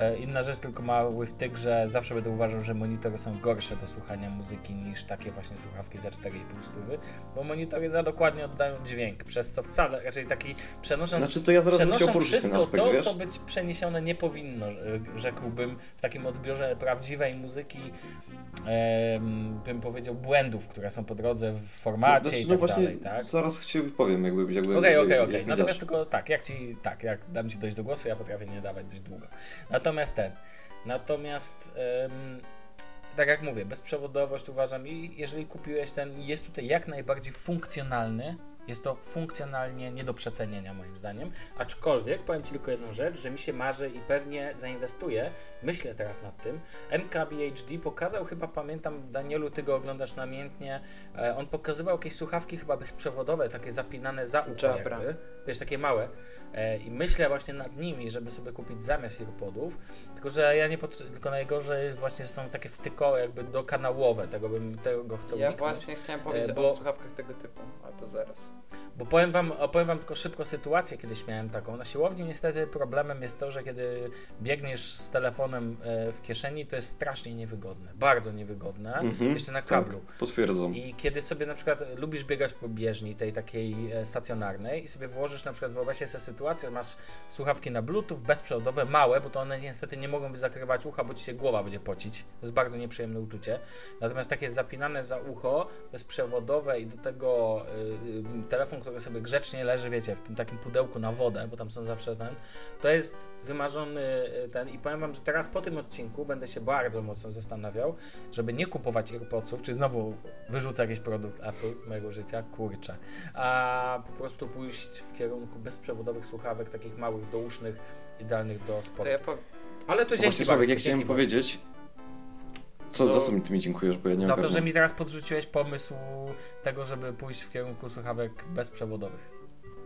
E, inna rzecz tylko mały wtyk, że zawsze będę uważał, że monitory są gorsze do słuchania muzyki niż takie właśnie słuchawki za 4,5 stówy, bo monitory za dokładnie oddają dźwięk, przez co wcale, raczej taki przenoszą, Znaczy to ja zaraz przenoszą wszystko aspekt, to, wiesz? co być przeniesione nie powinno, e, rzekłbym, w takim odbiorze prawdziwej muzyki, bym powiedział, błędów, które są po drodze w formacie Znaczy, i no tak właśnie, dalej, tak? zaraz się wypowiem, jakby... jakby Okej, okej, okej. mi Natomiast tylko tak, jak ci, tak, jak dam ci dojść do głosu, ja potrafię nie dawać dość długo. Natomiast ten, natomiast em, tak jak mówię, bezprzewodowość uważam i jeżeli kupiłeś ten, jest tutaj jak najbardziej funkcjonalny, jest to funkcjonalnie nie do przecenienia moim zdaniem, aczkolwiek powiem Ci tylko jedną rzecz, że mi się marzy i pewnie zainwestuję, myślę teraz nad tym, MKBHD pokazał chyba, pamiętam Danielu, Ty go oglądasz namiętnie, e, on pokazywał jakieś słuchawki chyba bezprzewodowe, takie zapinane za ucho Jabra. jakby. wiesz, takie małe. E, I myślę właśnie nad nimi, żeby sobie kupić zamiast AirPodów, tylko że ja nie potrzebuję, tylko najgorzej jest właśnie, że są takie wtyko jakby dokanałowe, tego bym, tego chcę Ja uniknąć. właśnie chciałem powiedzieć E, bo- o słuchawkach tego typu, ale to zaraz. Bo powiem wam, opowiem wam tylko szybko sytuację, kiedyś miałem taką. Na siłowni niestety problemem jest to, że kiedy biegniesz z telefonem e, w kieszeni, to jest strasznie niewygodne. Bardzo niewygodne. Mhm, Jeszcze na tak. kablu. Potwierdzam. I kiedy sobie na przykład lubisz biegać po bieżni tej takiej e, stacjonarnej i sobie włożysz na przykład, wyobraźcie sobie sytuację, że masz słuchawki na bluetooth bezprzewodowe, małe, bo to one niestety nie mogą zakrywać ucha, bo ci się głowa będzie pocić. To jest bardzo nieprzyjemne uczucie. Natomiast takie zapinane za ucho, bezprzewodowe i do tego y, y, telefon, który sobie grzecznie leży, wiecie, w tym takim pudełku na wodę, bo tam są zawsze ten, to jest wymarzony y, ten i powiem wam, że teraz po tym odcinku będę się bardzo mocno zastanawiał, żeby nie kupować AirPodsów, czy znowu wyrzucę jakiś produkt Apple mojego życia, kurczę, a po prostu pójść w kierunku bezprzewodowych słuchawek, takich małych, dousznych, idealnych do To sportu. ja po... Ale to dzięki Właśnie Sławek, ja chciałem powiedzieć... Co, No. za co mi ty mi dziękujesz, bo ja nie Za to, że mi teraz podrzuciłeś pomysł tego, żeby pójść w kierunku słuchawek bezprzewodowych.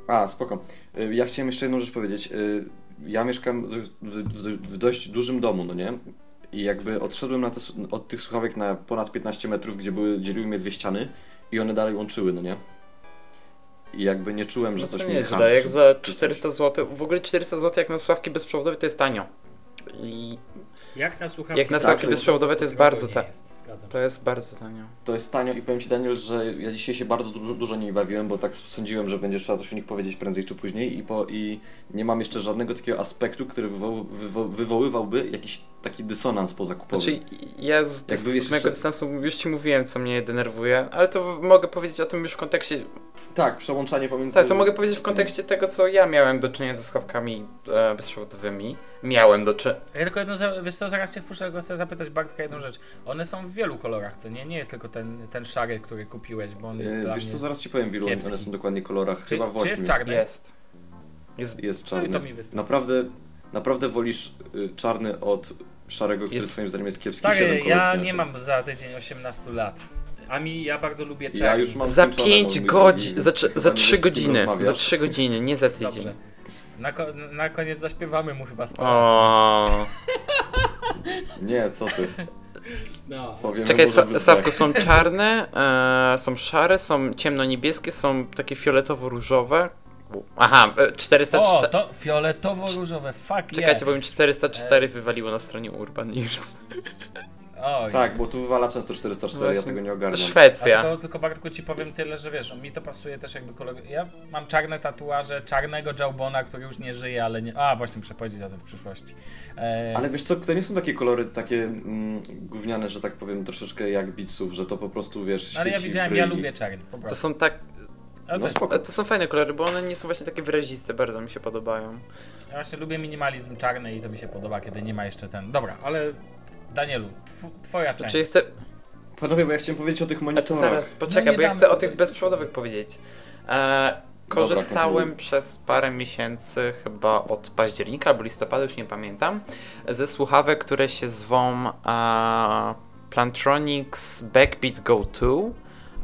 A, spoko. Y, Ja chciałem jeszcze jedną rzecz powiedzieć. Y, Ja mieszkam w, w, w dość dużym domu, no nie? I jakby odszedłem na te, od tych słuchawek na ponad 15 metrów, gdzie były, dzieliły mnie dwie ściany i one dalej łączyły, no nie? I jakby nie czułem, że No coś mnie hamczy, jak za czy coś. 400 zł, w ogóle 400 zł jak na słuchawki bezprzewodowe to jest tanio. I Jak na słuchawki, Jak na słuchawki tak, bezprzewodowe to jest bardzo nie ta- jest, zgadzam to jest bardzo tanio. To jest tanio i powiem Ci Daniel, że ja dzisiaj się bardzo dużo, dużo nimi bawiłem, bo tak sądziłem, że będzie trzeba coś o nich powiedzieć prędzej czy później i, po, i nie mam jeszcze żadnego takiego aspektu, który wywo, wywo, wywoływałby jakiś taki dysonans pozakupowy. Znaczy, ja z, Jakby z, z mojego jeszcze- dystansu już Ci mówiłem, co mnie denerwuje, ale to w- mogę powiedzieć o tym już w kontekście... Tak, przełączanie pomiędzy... Tak, to mogę powiedzieć w kontekście tego, co ja miałem do czynienia ze słuchawkami e, bezprzewodowymi. Miałem do czynienia... Ja tylko jedno, wiesz co, zaraz się wpuszczę, tylko chcę zapytać Bartka jedną rzecz. One są w wielu kolorach, co nie? Nie jest tylko ten, ten szary, który kupiłeś, bo on jest Yy, dla Wiesz co, zaraz Ci powiem, w ilu kiepski. one są dokładnie kolorach. Czy, Chyba w czy jest czarny? Jest. Jest Jest No czarny. to mi wystarczy. Naprawdę, naprawdę wolisz y, czarny od szarego, który Jest- swoim zdaniem jest kiepski. Stary, ja nie mam za tydzień 18 lat. A mi, ja bardzo lubię czarny. Ja już mam Za skończone, 5 bo godzin, za, za nie 3 wiesz, z kim godziny, za 3 godziny, nie za tydzień. Dobrze. Na, ko- na koniec zaśpiewamy mu chyba 100 lat. O. Nie, co ty. No. Czekaj, mu, Sła- żeby Sławku, zdech. są czarne, e, są szare, są ciemno-niebieskie, są takie fioletowo-różowe. Aha, e, 404. O, to fioletowo-różowe, fuck Czekajcie, yeah. bo mi 404 wywaliło na stronie Urban Ears. Oj. Tak, bo tu wywala często 404, ja Właśnie. tego nie ogarniam. A Szwecja. tylko, tylko Bartku ci powiem tyle, że wiesz, mi to pasuje też jakby kolor... Ja mam czarne tatuaże, czarnego Jawbona, który już nie żyje, ale nie... A, właśnie muszę powiedzieć o tym w przyszłości. E... Ale wiesz co, to nie są takie kolory takie mm, gówniane, że tak powiem, troszeczkę jak bitsów, że to po prostu, wiesz, Ale ja widziałem, ja lubię czarny, po To prostu. są tak. No to jest, spoko. To są fajne kolory, bo one nie są właśnie takie wyraziste, bardzo mi się podobają. ja właśnie lubię minimalizm czarny i to mi się podoba, kiedy nie ma jeszcze ten... Dobra, ale Danielu, tw twoja część. Czy chcę. Panowie, bo ja chciałem powiedzieć o tych A to monitorach. zaraz, poczekaj, No bo ja chcę o tych bezprzewodowych powiedzieć. E, korzystałem kontynuuj. przez parę miesięcy, chyba od października albo listopada, już nie pamiętam, ze słuchawek, które się zwą e, Plantronics Backbeat Go 2.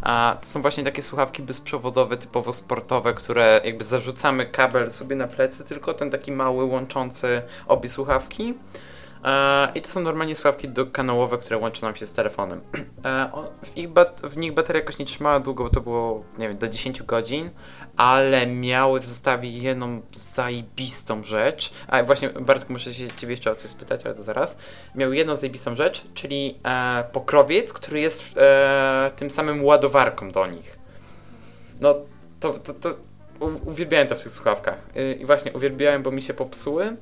A to są właśnie takie słuchawki bezprzewodowe, typowo sportowe, które jakby zarzucamy kabel sobie na plecy, tylko ten taki mały łączący obie słuchawki. E, I to są normalnie słuchawki dokanałowe, które łączą nam się z telefonem. E, w, ich w nich bateria jakoś nie trzymała długo, bo to było, nie wiem, do 10 godzin, ale miały w zestawie jedną zajebistą rzecz. A właśnie, Bartku, muszę się ciebie jeszcze o coś spytać, ale to zaraz. Miał jedną zajebistą rzecz, czyli e, pokrowiec, który jest e, tym samym ładowarką do nich. No, to, to, to uwielbiałem to w tych słuchawkach. Y, I właśnie uwielbiałem, bo mi się popsuły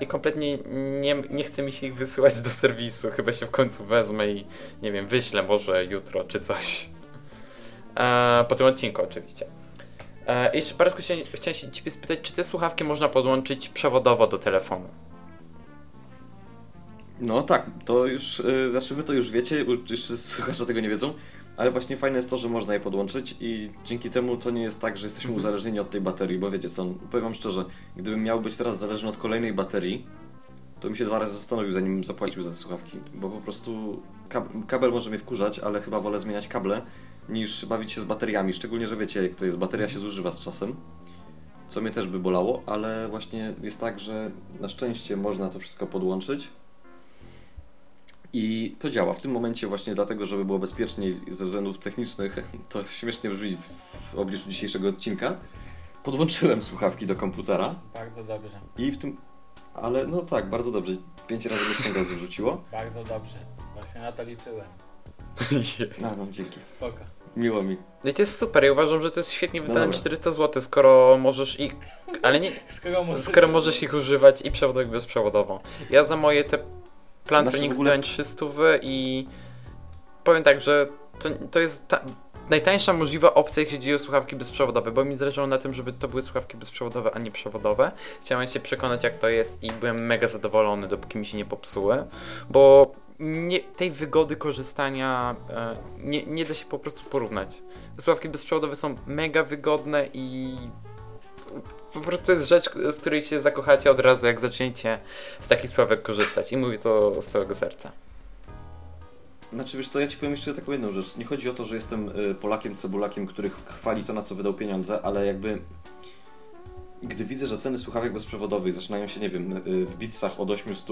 i kompletnie nie, nie chce mi się ich wysyłać do serwisu. Chyba się w końcu wezmę i nie wiem, wyślę może jutro czy coś. E, po tym odcinku oczywiście. E, jeszcze Bartku, chciałem, chciałem się ciebie spytać, czy te słuchawki można podłączyć przewodowo do telefonu? No tak, to już, y, znaczy wy to już wiecie, jeszcze słuchacze tego nie wiedzą, ale właśnie fajne jest to, że można je podłączyć i dzięki temu to nie jest tak, że jesteśmy Mhm. uzależnieni od tej baterii, bo wiecie co, powiem wam szczerze, gdybym miał być teraz zależny od kolejnej baterii, to bym się dwa razy zastanowił, zanim zapłacił za te słuchawki, bo po prostu kab- kabel może mnie wkurzać, ale chyba wolę zmieniać kable, niż bawić się z bateriami, szczególnie, że wiecie jak to jest, bateria się zużywa z czasem. co mnie też by bolało, ale właśnie jest tak, że na szczęście można to wszystko podłączyć. I to działa. W tym momencie właśnie dlatego, żeby było bezpieczniej ze względów technicznych, to śmiesznie brzmi w obliczu dzisiejszego odcinka, podłączyłem słuchawki do komputera Bardzo dobrze, i w tym... Ale no tak, bardzo dobrze. Pięć razy mnie z tego zrzuciło. bardzo dobrze. Właśnie na to liczyłem. No, no, dzięki. Spoko. Miło mi. No i to jest super, ja uważam, że to jest świetnie No wydane dobra. 400 zł, skoro możesz ich... Ale nie... Skoro możesz, Skoro możesz ich używać i przewodowo i bezprzewodowo. Ja za moje te Plantronics Znaczy w ogóle- dałem 300 i powiem tak, że to, to jest ta najtańsza możliwa opcja, jeśli chodzi o słuchawki bezprzewodowe, bo mi zależało na tym, żeby to były słuchawki bezprzewodowe, a nie przewodowe. Chciałem się przekonać, jak to jest i byłem mega zadowolony, dopóki mi się nie popsuły, bo nie, tej wygody korzystania e, nie, nie da się po prostu porównać. Słuchawki bezprzewodowe są mega wygodne i po prostu jest rzecz, z której się zakochacie od razu, jak zaczniecie z takich słuchawek korzystać. I mówię to z całego serca. Znaczy wiesz co, ja ci powiem jeszcze taką jedną rzecz. Nie chodzi o to, że jestem y, Polakiem, cebulakiem, który chwali to, na co wydał pieniądze, ale jakby gdy widzę, że ceny słuchawek bezprzewodowych zaczynają się, nie wiem, y, w bitsach od 800,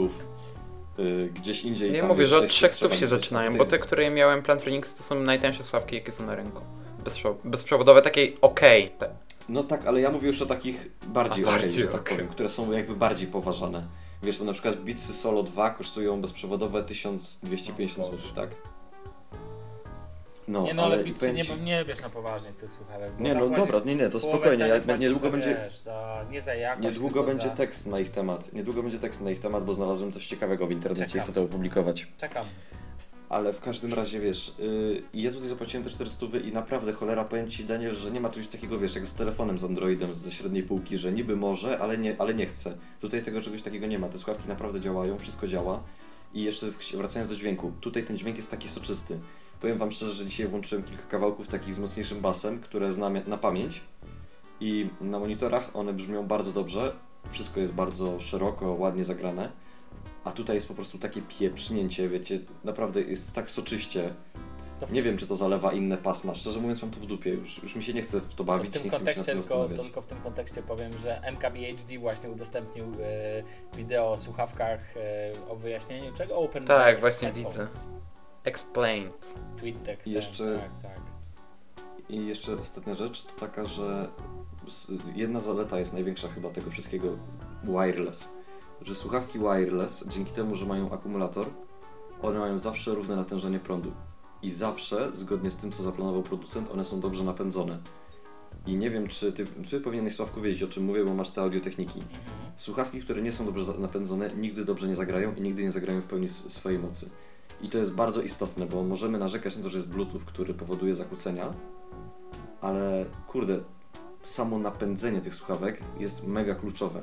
y, gdzieś indziej. Ja tam mówię, że od 600, 300 się zaczynają, bo te, które miałem Plantronics, to są najtańsze słuchawki, jakie są na rynku. Bezprzew- bezprzewodowe, takiej okej. No tak, ale ja mówię już o takich bardziej, A, okej, że tak okej. powiem, które są jakby bardziej poważane. Wiesz, to na przykład Beatsy Solo 2 kosztują bezprzewodowe 1250 O zł, tak? No, Nie no, ale ale nie, nie bierz na poważnie tych słuchawek. Nie, tak no dobra, nie, nie, to spokojnie, ceny ja, płacisz niedługo za, będzie... Wiesz, za, nie za jakość, Niedługo będzie za... tekst na ich temat. Niedługo będzie tekst na ich temat, bo znalazłem coś ciekawego w internecie Czekam. i chcę to opublikować. Czekam. Ale w każdym razie wiesz, yy, ja tutaj zapłaciłem te 400 i naprawdę cholera powiem ci Daniel, że nie ma czegoś takiego wiesz, jak z telefonem z Androidem ze średniej półki, że niby może, ale nie, ale nie chce. Tutaj tego czegoś takiego nie ma. Te słuchawki naprawdę działają, wszystko działa. I jeszcze wracając do dźwięku, tutaj ten dźwięk jest taki soczysty. Powiem wam szczerze, że dzisiaj włączyłem kilka kawałków takich z mocniejszym basem, które znam na pamięć. I na monitorach one brzmią bardzo dobrze. Wszystko jest bardzo szeroko, ładnie zagrane. A tutaj jest po prostu takie pieprznięcie, wiecie, naprawdę jest tak soczyście. To w, Nie wiem, czy to zalewa inne pasma. Szczerze mówiąc, mam to w dupie. Już, już mi się nie chce w to to w bawić, tym nie chce mi się tym tylko, tylko w tym kontekście powiem, że MKBHD właśnie udostępnił e, wideo o słuchawkach e, o wyjaśnieniu czego Open Tak, właśnie Headphones. Explained. Tweetek. I ten, jeszcze- Tak, tak. I jeszcze ostatnia rzecz to taka, że jedna zaleta jest największa chyba tego wszystkiego wireless. Że słuchawki wireless, dzięki temu, że mają akumulator, one mają zawsze równe natężenie prądu. I zawsze, zgodnie z tym, co zaplanował producent, one są dobrze napędzone. I nie wiem, czy ty, ty powinieneś Sławku wiedzieć, o czym mówię, bo masz te audiotechniki. Mhm. Słuchawki, które nie są dobrze napędzone, nigdy dobrze nie zagrają i nigdy nie zagrają w pełni sw- swojej mocy. I to jest bardzo istotne, bo możemy narzekać na to, że jest Bluetooth, który powoduje zakłócenia, ale kurde, samo napędzenie tych słuchawek jest mega kluczowe.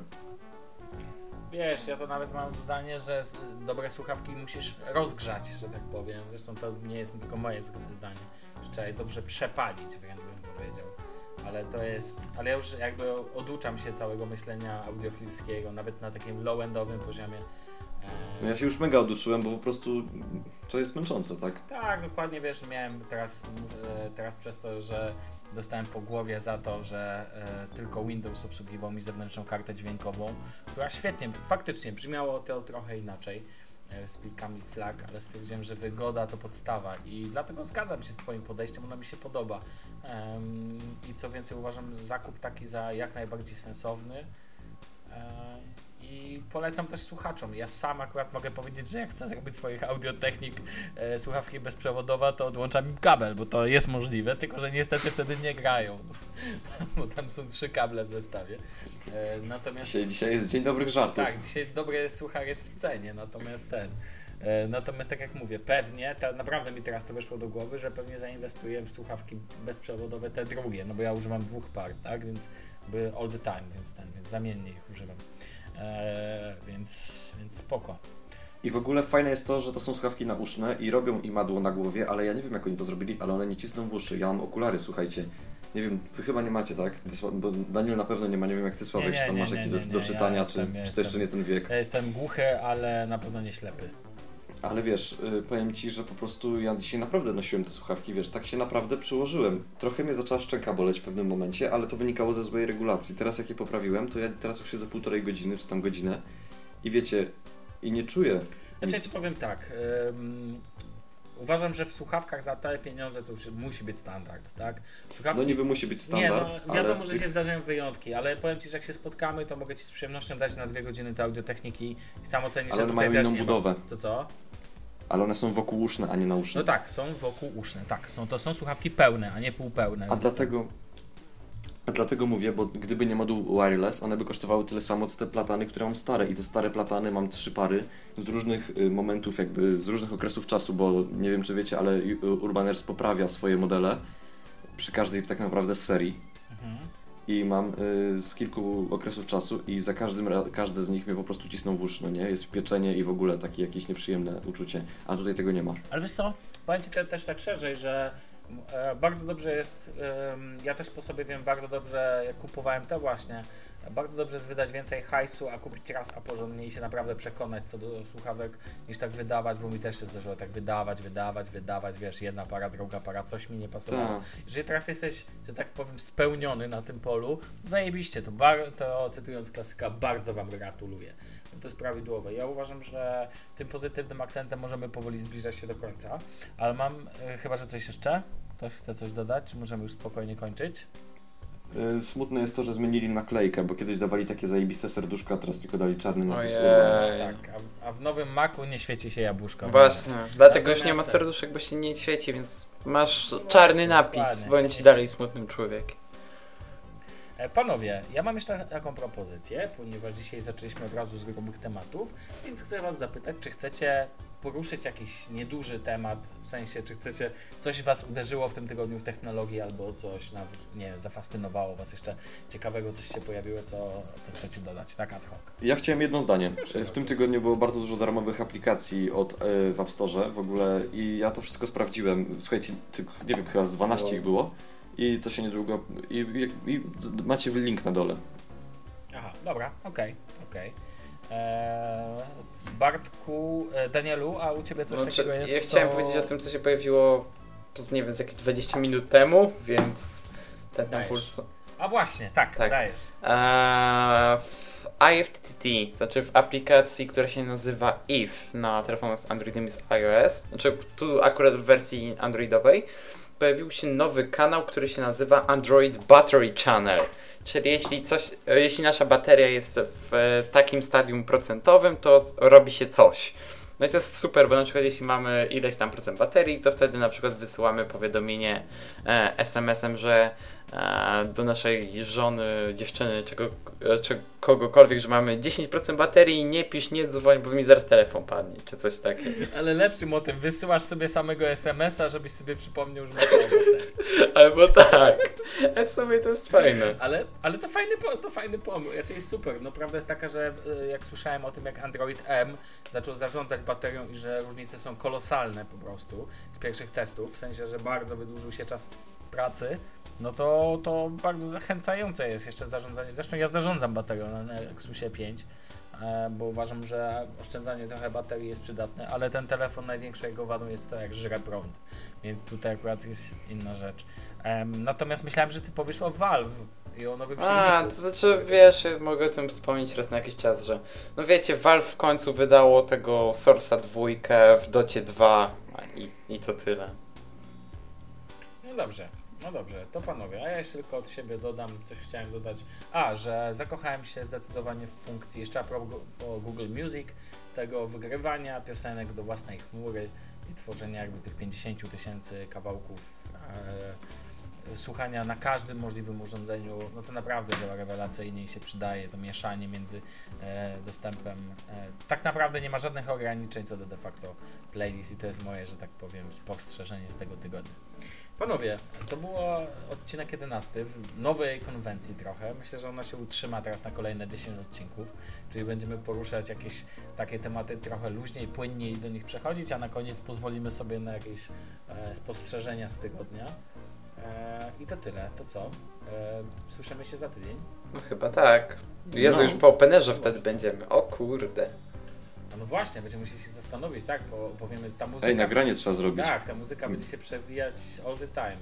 Wiesz, ja to nawet mam zdanie, że dobre słuchawki musisz rozgrzać, że tak powiem. Zresztą to nie jest tylko moje zdanie, że trzeba je dobrze przepalić, wręcz bym powiedział. Ale to jest, ale ja już jakby oduczam się całego myślenia audiofilskiego, nawet na takim low-endowym poziomie. E, No ja się już mega oduczyłem, bo po prostu to jest męczące, tak? Tak, dokładnie wiesz, miałem teraz, e, teraz przez to, że dostałem po głowie za to, że e, tylko Windows obsługiwał mi zewnętrzną kartę dźwiękową, która świetnie, faktycznie brzmiało to trochę inaczej e, z plikami flag, ale stwierdziłem, że wygoda to podstawa i dlatego zgadzam się z Twoim podejściem, ono mi się podoba. I co więcej, uważam zakup taki za jak najbardziej sensowny. I polecam też słuchaczom. Ja sam akurat mogę powiedzieć, że jak chcę zrobić swoich audiotechnik e, słuchawki bezprzewodowa, to odłączam im kabel, bo to jest możliwe, tylko że niestety wtedy nie grają, bo tam są trzy kable w zestawie. E, natomiast Dzisiaj, dzisiaj jest dzień dobrych żartów. tak, dzisiaj dobry słuchar jest w cenie, natomiast ten. e, Natomiast tak jak mówię, pewnie, ta, naprawdę mi teraz to weszło do głowy, że pewnie zainwestuję w słuchawki bezprzewodowe te drugie, no bo ja używam dwóch par, tak, więc by all the time, więc ten, więc zamiennie ich używam. E, więc, więc spoko. I w ogóle fajne jest to, że to są słuchawki nauszne i robią imadło na głowie, ale ja nie wiem jak oni to zrobili, ale one nie cisną w uszy. Ja mam okulary, słuchajcie. Nie wiem, wy chyba nie macie, tak? Bo Daniel na pewno nie ma, nie wiem jak ty Sławek, Nie, czy tam nie, masz nie, jakieś nie, do, nie, do ja czytania, jestem- czy, ja czy to jeszcze nie ten wiek. Ja jestem głuchy, ale na pewno nie ślepy. Ale wiesz, y, powiem Ci, że po prostu ja dzisiaj naprawdę nosiłem te słuchawki, wiesz, tak się naprawdę przyłożyłem. Trochę mnie zaczęła szczęka boleć w pewnym momencie, ale to wynikało ze złej regulacji. Teraz jak je poprawiłem, to ja teraz już siedzę półtorej godziny, czy tam godzinę i wiecie, i nie czuję Znaczy ja nic. ci powiem tak. Uważam, że w słuchawkach za te pieniądze to już musi być standard, tak? Słuchawki No niby musi być Nie, standard, no ale wiadomo, że tych... się zdarzają wyjątki, ale powiem Ci, że jak się spotkamy, to mogę Ci z przyjemnością dać na dwie godziny te audiotechniki i sam ocenisz, ale że one tutaj mają inną nie budowę. Ma. To co? Ale one są wokół uszne, a nie nauszne. No tak, są wokół uszne, tak. Są, to są słuchawki pełne, a nie półpełne. A dlatego, dlatego mówię, bo gdyby nie moduł wireless, one by kosztowały tyle samo, co te platany, które mam stare. I te stare platany mam trzy pary z różnych y, momentów, jakby z różnych okresów czasu, bo nie wiem, czy wiecie, ale y, Urban Airs poprawia swoje modele przy każdej tak naprawdę serii. Mhm. I mam y, z kilku okresów czasu i za każdym każde z nich mnie po prostu cisną w uszy, no nie? Jest pieczenie i w ogóle takie jakieś nieprzyjemne uczucie, a tutaj tego nie ma. Ale wiesz co, powiem Ci te, też tak szerzej, że bardzo dobrze jest, ja też po sobie wiem bardzo dobrze, jak kupowałem te właśnie, bardzo dobrze jest wydać więcej hajsu, a kupić raz, a porządnie i się naprawdę przekonać co do słuchawek, niż tak wydawać, bo mi też się zdarzyło tak wydawać, wydawać, wydawać, wiesz, jedna para, druga para, coś mi nie pasowało. Tak. Jeżeli teraz jesteś, że tak powiem, spełniony na tym polu, zajebiście, to, bar, to cytując klasyka, bardzo Wam gratuluję. To jest prawidłowe. Ja uważam, że tym pozytywnym akcentem możemy powoli zbliżać się do końca, ale mam, e, chyba, że coś jeszcze? Ktoś chce coś dodać, czy możemy już spokojnie kończyć? Y, Smutne jest to, że zmienili naklejkę, bo kiedyś dawali takie zajebiste serduszka, a teraz tylko dali czarny napis. Tak, a, a w nowym Macu nie świeci się jabłuszko. Właśnie, dlatego już nie ma serduszek, bo się nie świeci, więc masz czarny napis, bądź dalej smutnym człowiekiem. E, Panowie, ja mam jeszcze taką propozycję, ponieważ dzisiaj zaczęliśmy od razu z grubych tematów, więc chcę Was zapytać, czy chcecie poruszyć jakiś nieduży temat, w sensie, czy chcecie, coś Was uderzyło w tym tygodniu w technologii, albo coś, na, nie wiem, zafascynowało Was jeszcze ciekawego, coś się pojawiło, co, co chcecie dodać, tak ad hoc. Ja chciałem jedno zdanie. Proszę W bardzo. tym tygodniu było bardzo dużo darmowych aplikacji od e, w App Store w ogóle i ja to wszystko sprawdziłem. Słuchajcie, nie wiem, chyba z 12 ich było i to się niedługo... I, i, i macie link na dole. Aha, dobra, okej, okej. Eee, Bartku, e, Danielu, a u Ciebie coś Znaczy, takiego jest, ja chciałem co- powiedzieć o tym, co się pojawiło z, nie wiem, z jakieś 20 minut temu, więc ten impuls. A właśnie, tak, Tak. dajesz. Eee, w IFTTT, to znaczy w aplikacji, która się nazywa IF na telefonach z Androidem i z iOS, znaczy tu akurat w wersji androidowej, pojawił się nowy kanał, który się nazywa Android Battery Channel. Czyli jeśli coś, jeśli nasza bateria jest w takim stadium procentowym, to robi się coś. No i to jest super, bo na przykład jeśli mamy ileś tam procent baterii, to wtedy na przykład wysyłamy powiadomienie e, SMS-em, że do naszej żony, dziewczyny, czego, e, czy kogokolwiek, że mamy 10% baterii, nie pisz, nie dzwoń, bo mi zaraz telefon padnie, czy coś takiego. Ale lepszy motyw, wysyłasz sobie samego SMS-a, żebyś sobie przypomniał, że robotę. Albo tak. A w sumie to jest fajne. Ale, ale to fajny, to fajny pomysł, raczej jest super. No prawda jest taka, że y, jak słyszałem o tym, jak Android M zaczął zarządzać baterią i że różnice są kolosalne po prostu z pierwszych testów, w sensie, że bardzo wydłużył się czas pracy, no to, to bardzo zachęcające jest jeszcze zarządzanie. Zresztą ja zarządzam baterią na Nexusie 5, e, bo uważam, że oszczędzanie trochę baterii jest przydatne, ale ten telefon największą jego wadą jest to, jak żre prąd, więc tutaj akurat jest inna rzecz. Natomiast myślałem, że ty powiesz o Valve i o nowym silniku. A, to znaczy, wiesz, ja mogę o tym wspomnieć raz na jakiś czas, że no wiecie, Valve w końcu wydało tego Source'a dwójkę w Docie 2 a i, i to tyle. No dobrze, no dobrze, to panowie, a ja jeszcze tylko od siebie dodam, coś chciałem dodać. A, że zakochałem się zdecydowanie w funkcji, jeszcze propos po Google Music, tego wygrywania piosenek do własnej chmury i tworzenia jakby tych 50 000 tysięcy kawałków e, słuchania na każdym możliwym urządzeniu, no to naprawdę działa rewelacyjnie i się przydaje to mieszanie między e, dostępem. E, tak naprawdę nie ma żadnych ograniczeń co do de facto playlist i to jest moje, że tak powiem, spostrzeżenie z tego tygodnia. Panowie, to było odcinek 11 w nowej konwencji trochę. Myślę, że ona się utrzyma teraz na kolejne 10 odcinków, czyli będziemy poruszać jakieś takie tematy trochę luźniej, płynniej do nich przechodzić, a na koniec pozwolimy sobie na jakieś e, spostrzeżenia z tygodnia. E, I to tyle. To co? E, słyszymy się za tydzień. No chyba tak. Jezu, No. już po openerze wtedy będziemy. O kurde. No, no właśnie, będziemy musieli się zastanowić, tak? Bo powiemy, ta muzyka... Ej, nagranie trzeba zrobić. Tak, ta muzyka będzie się przewijać all the time.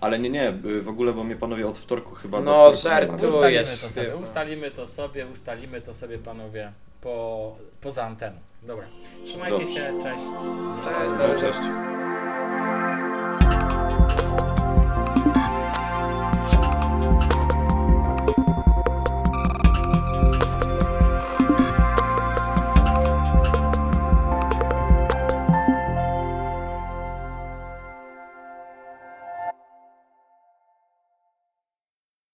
Ale nie, nie, w ogóle, bo mnie panowie od wtorku chyba No, do żartuję. Ustalimy to sobie, ustalimy to sobie, ustalimy to sobie panowie po, poza anteną. Dobra, trzymajcie Dobrze. się, cześć. Cześć, No, razie. cześć.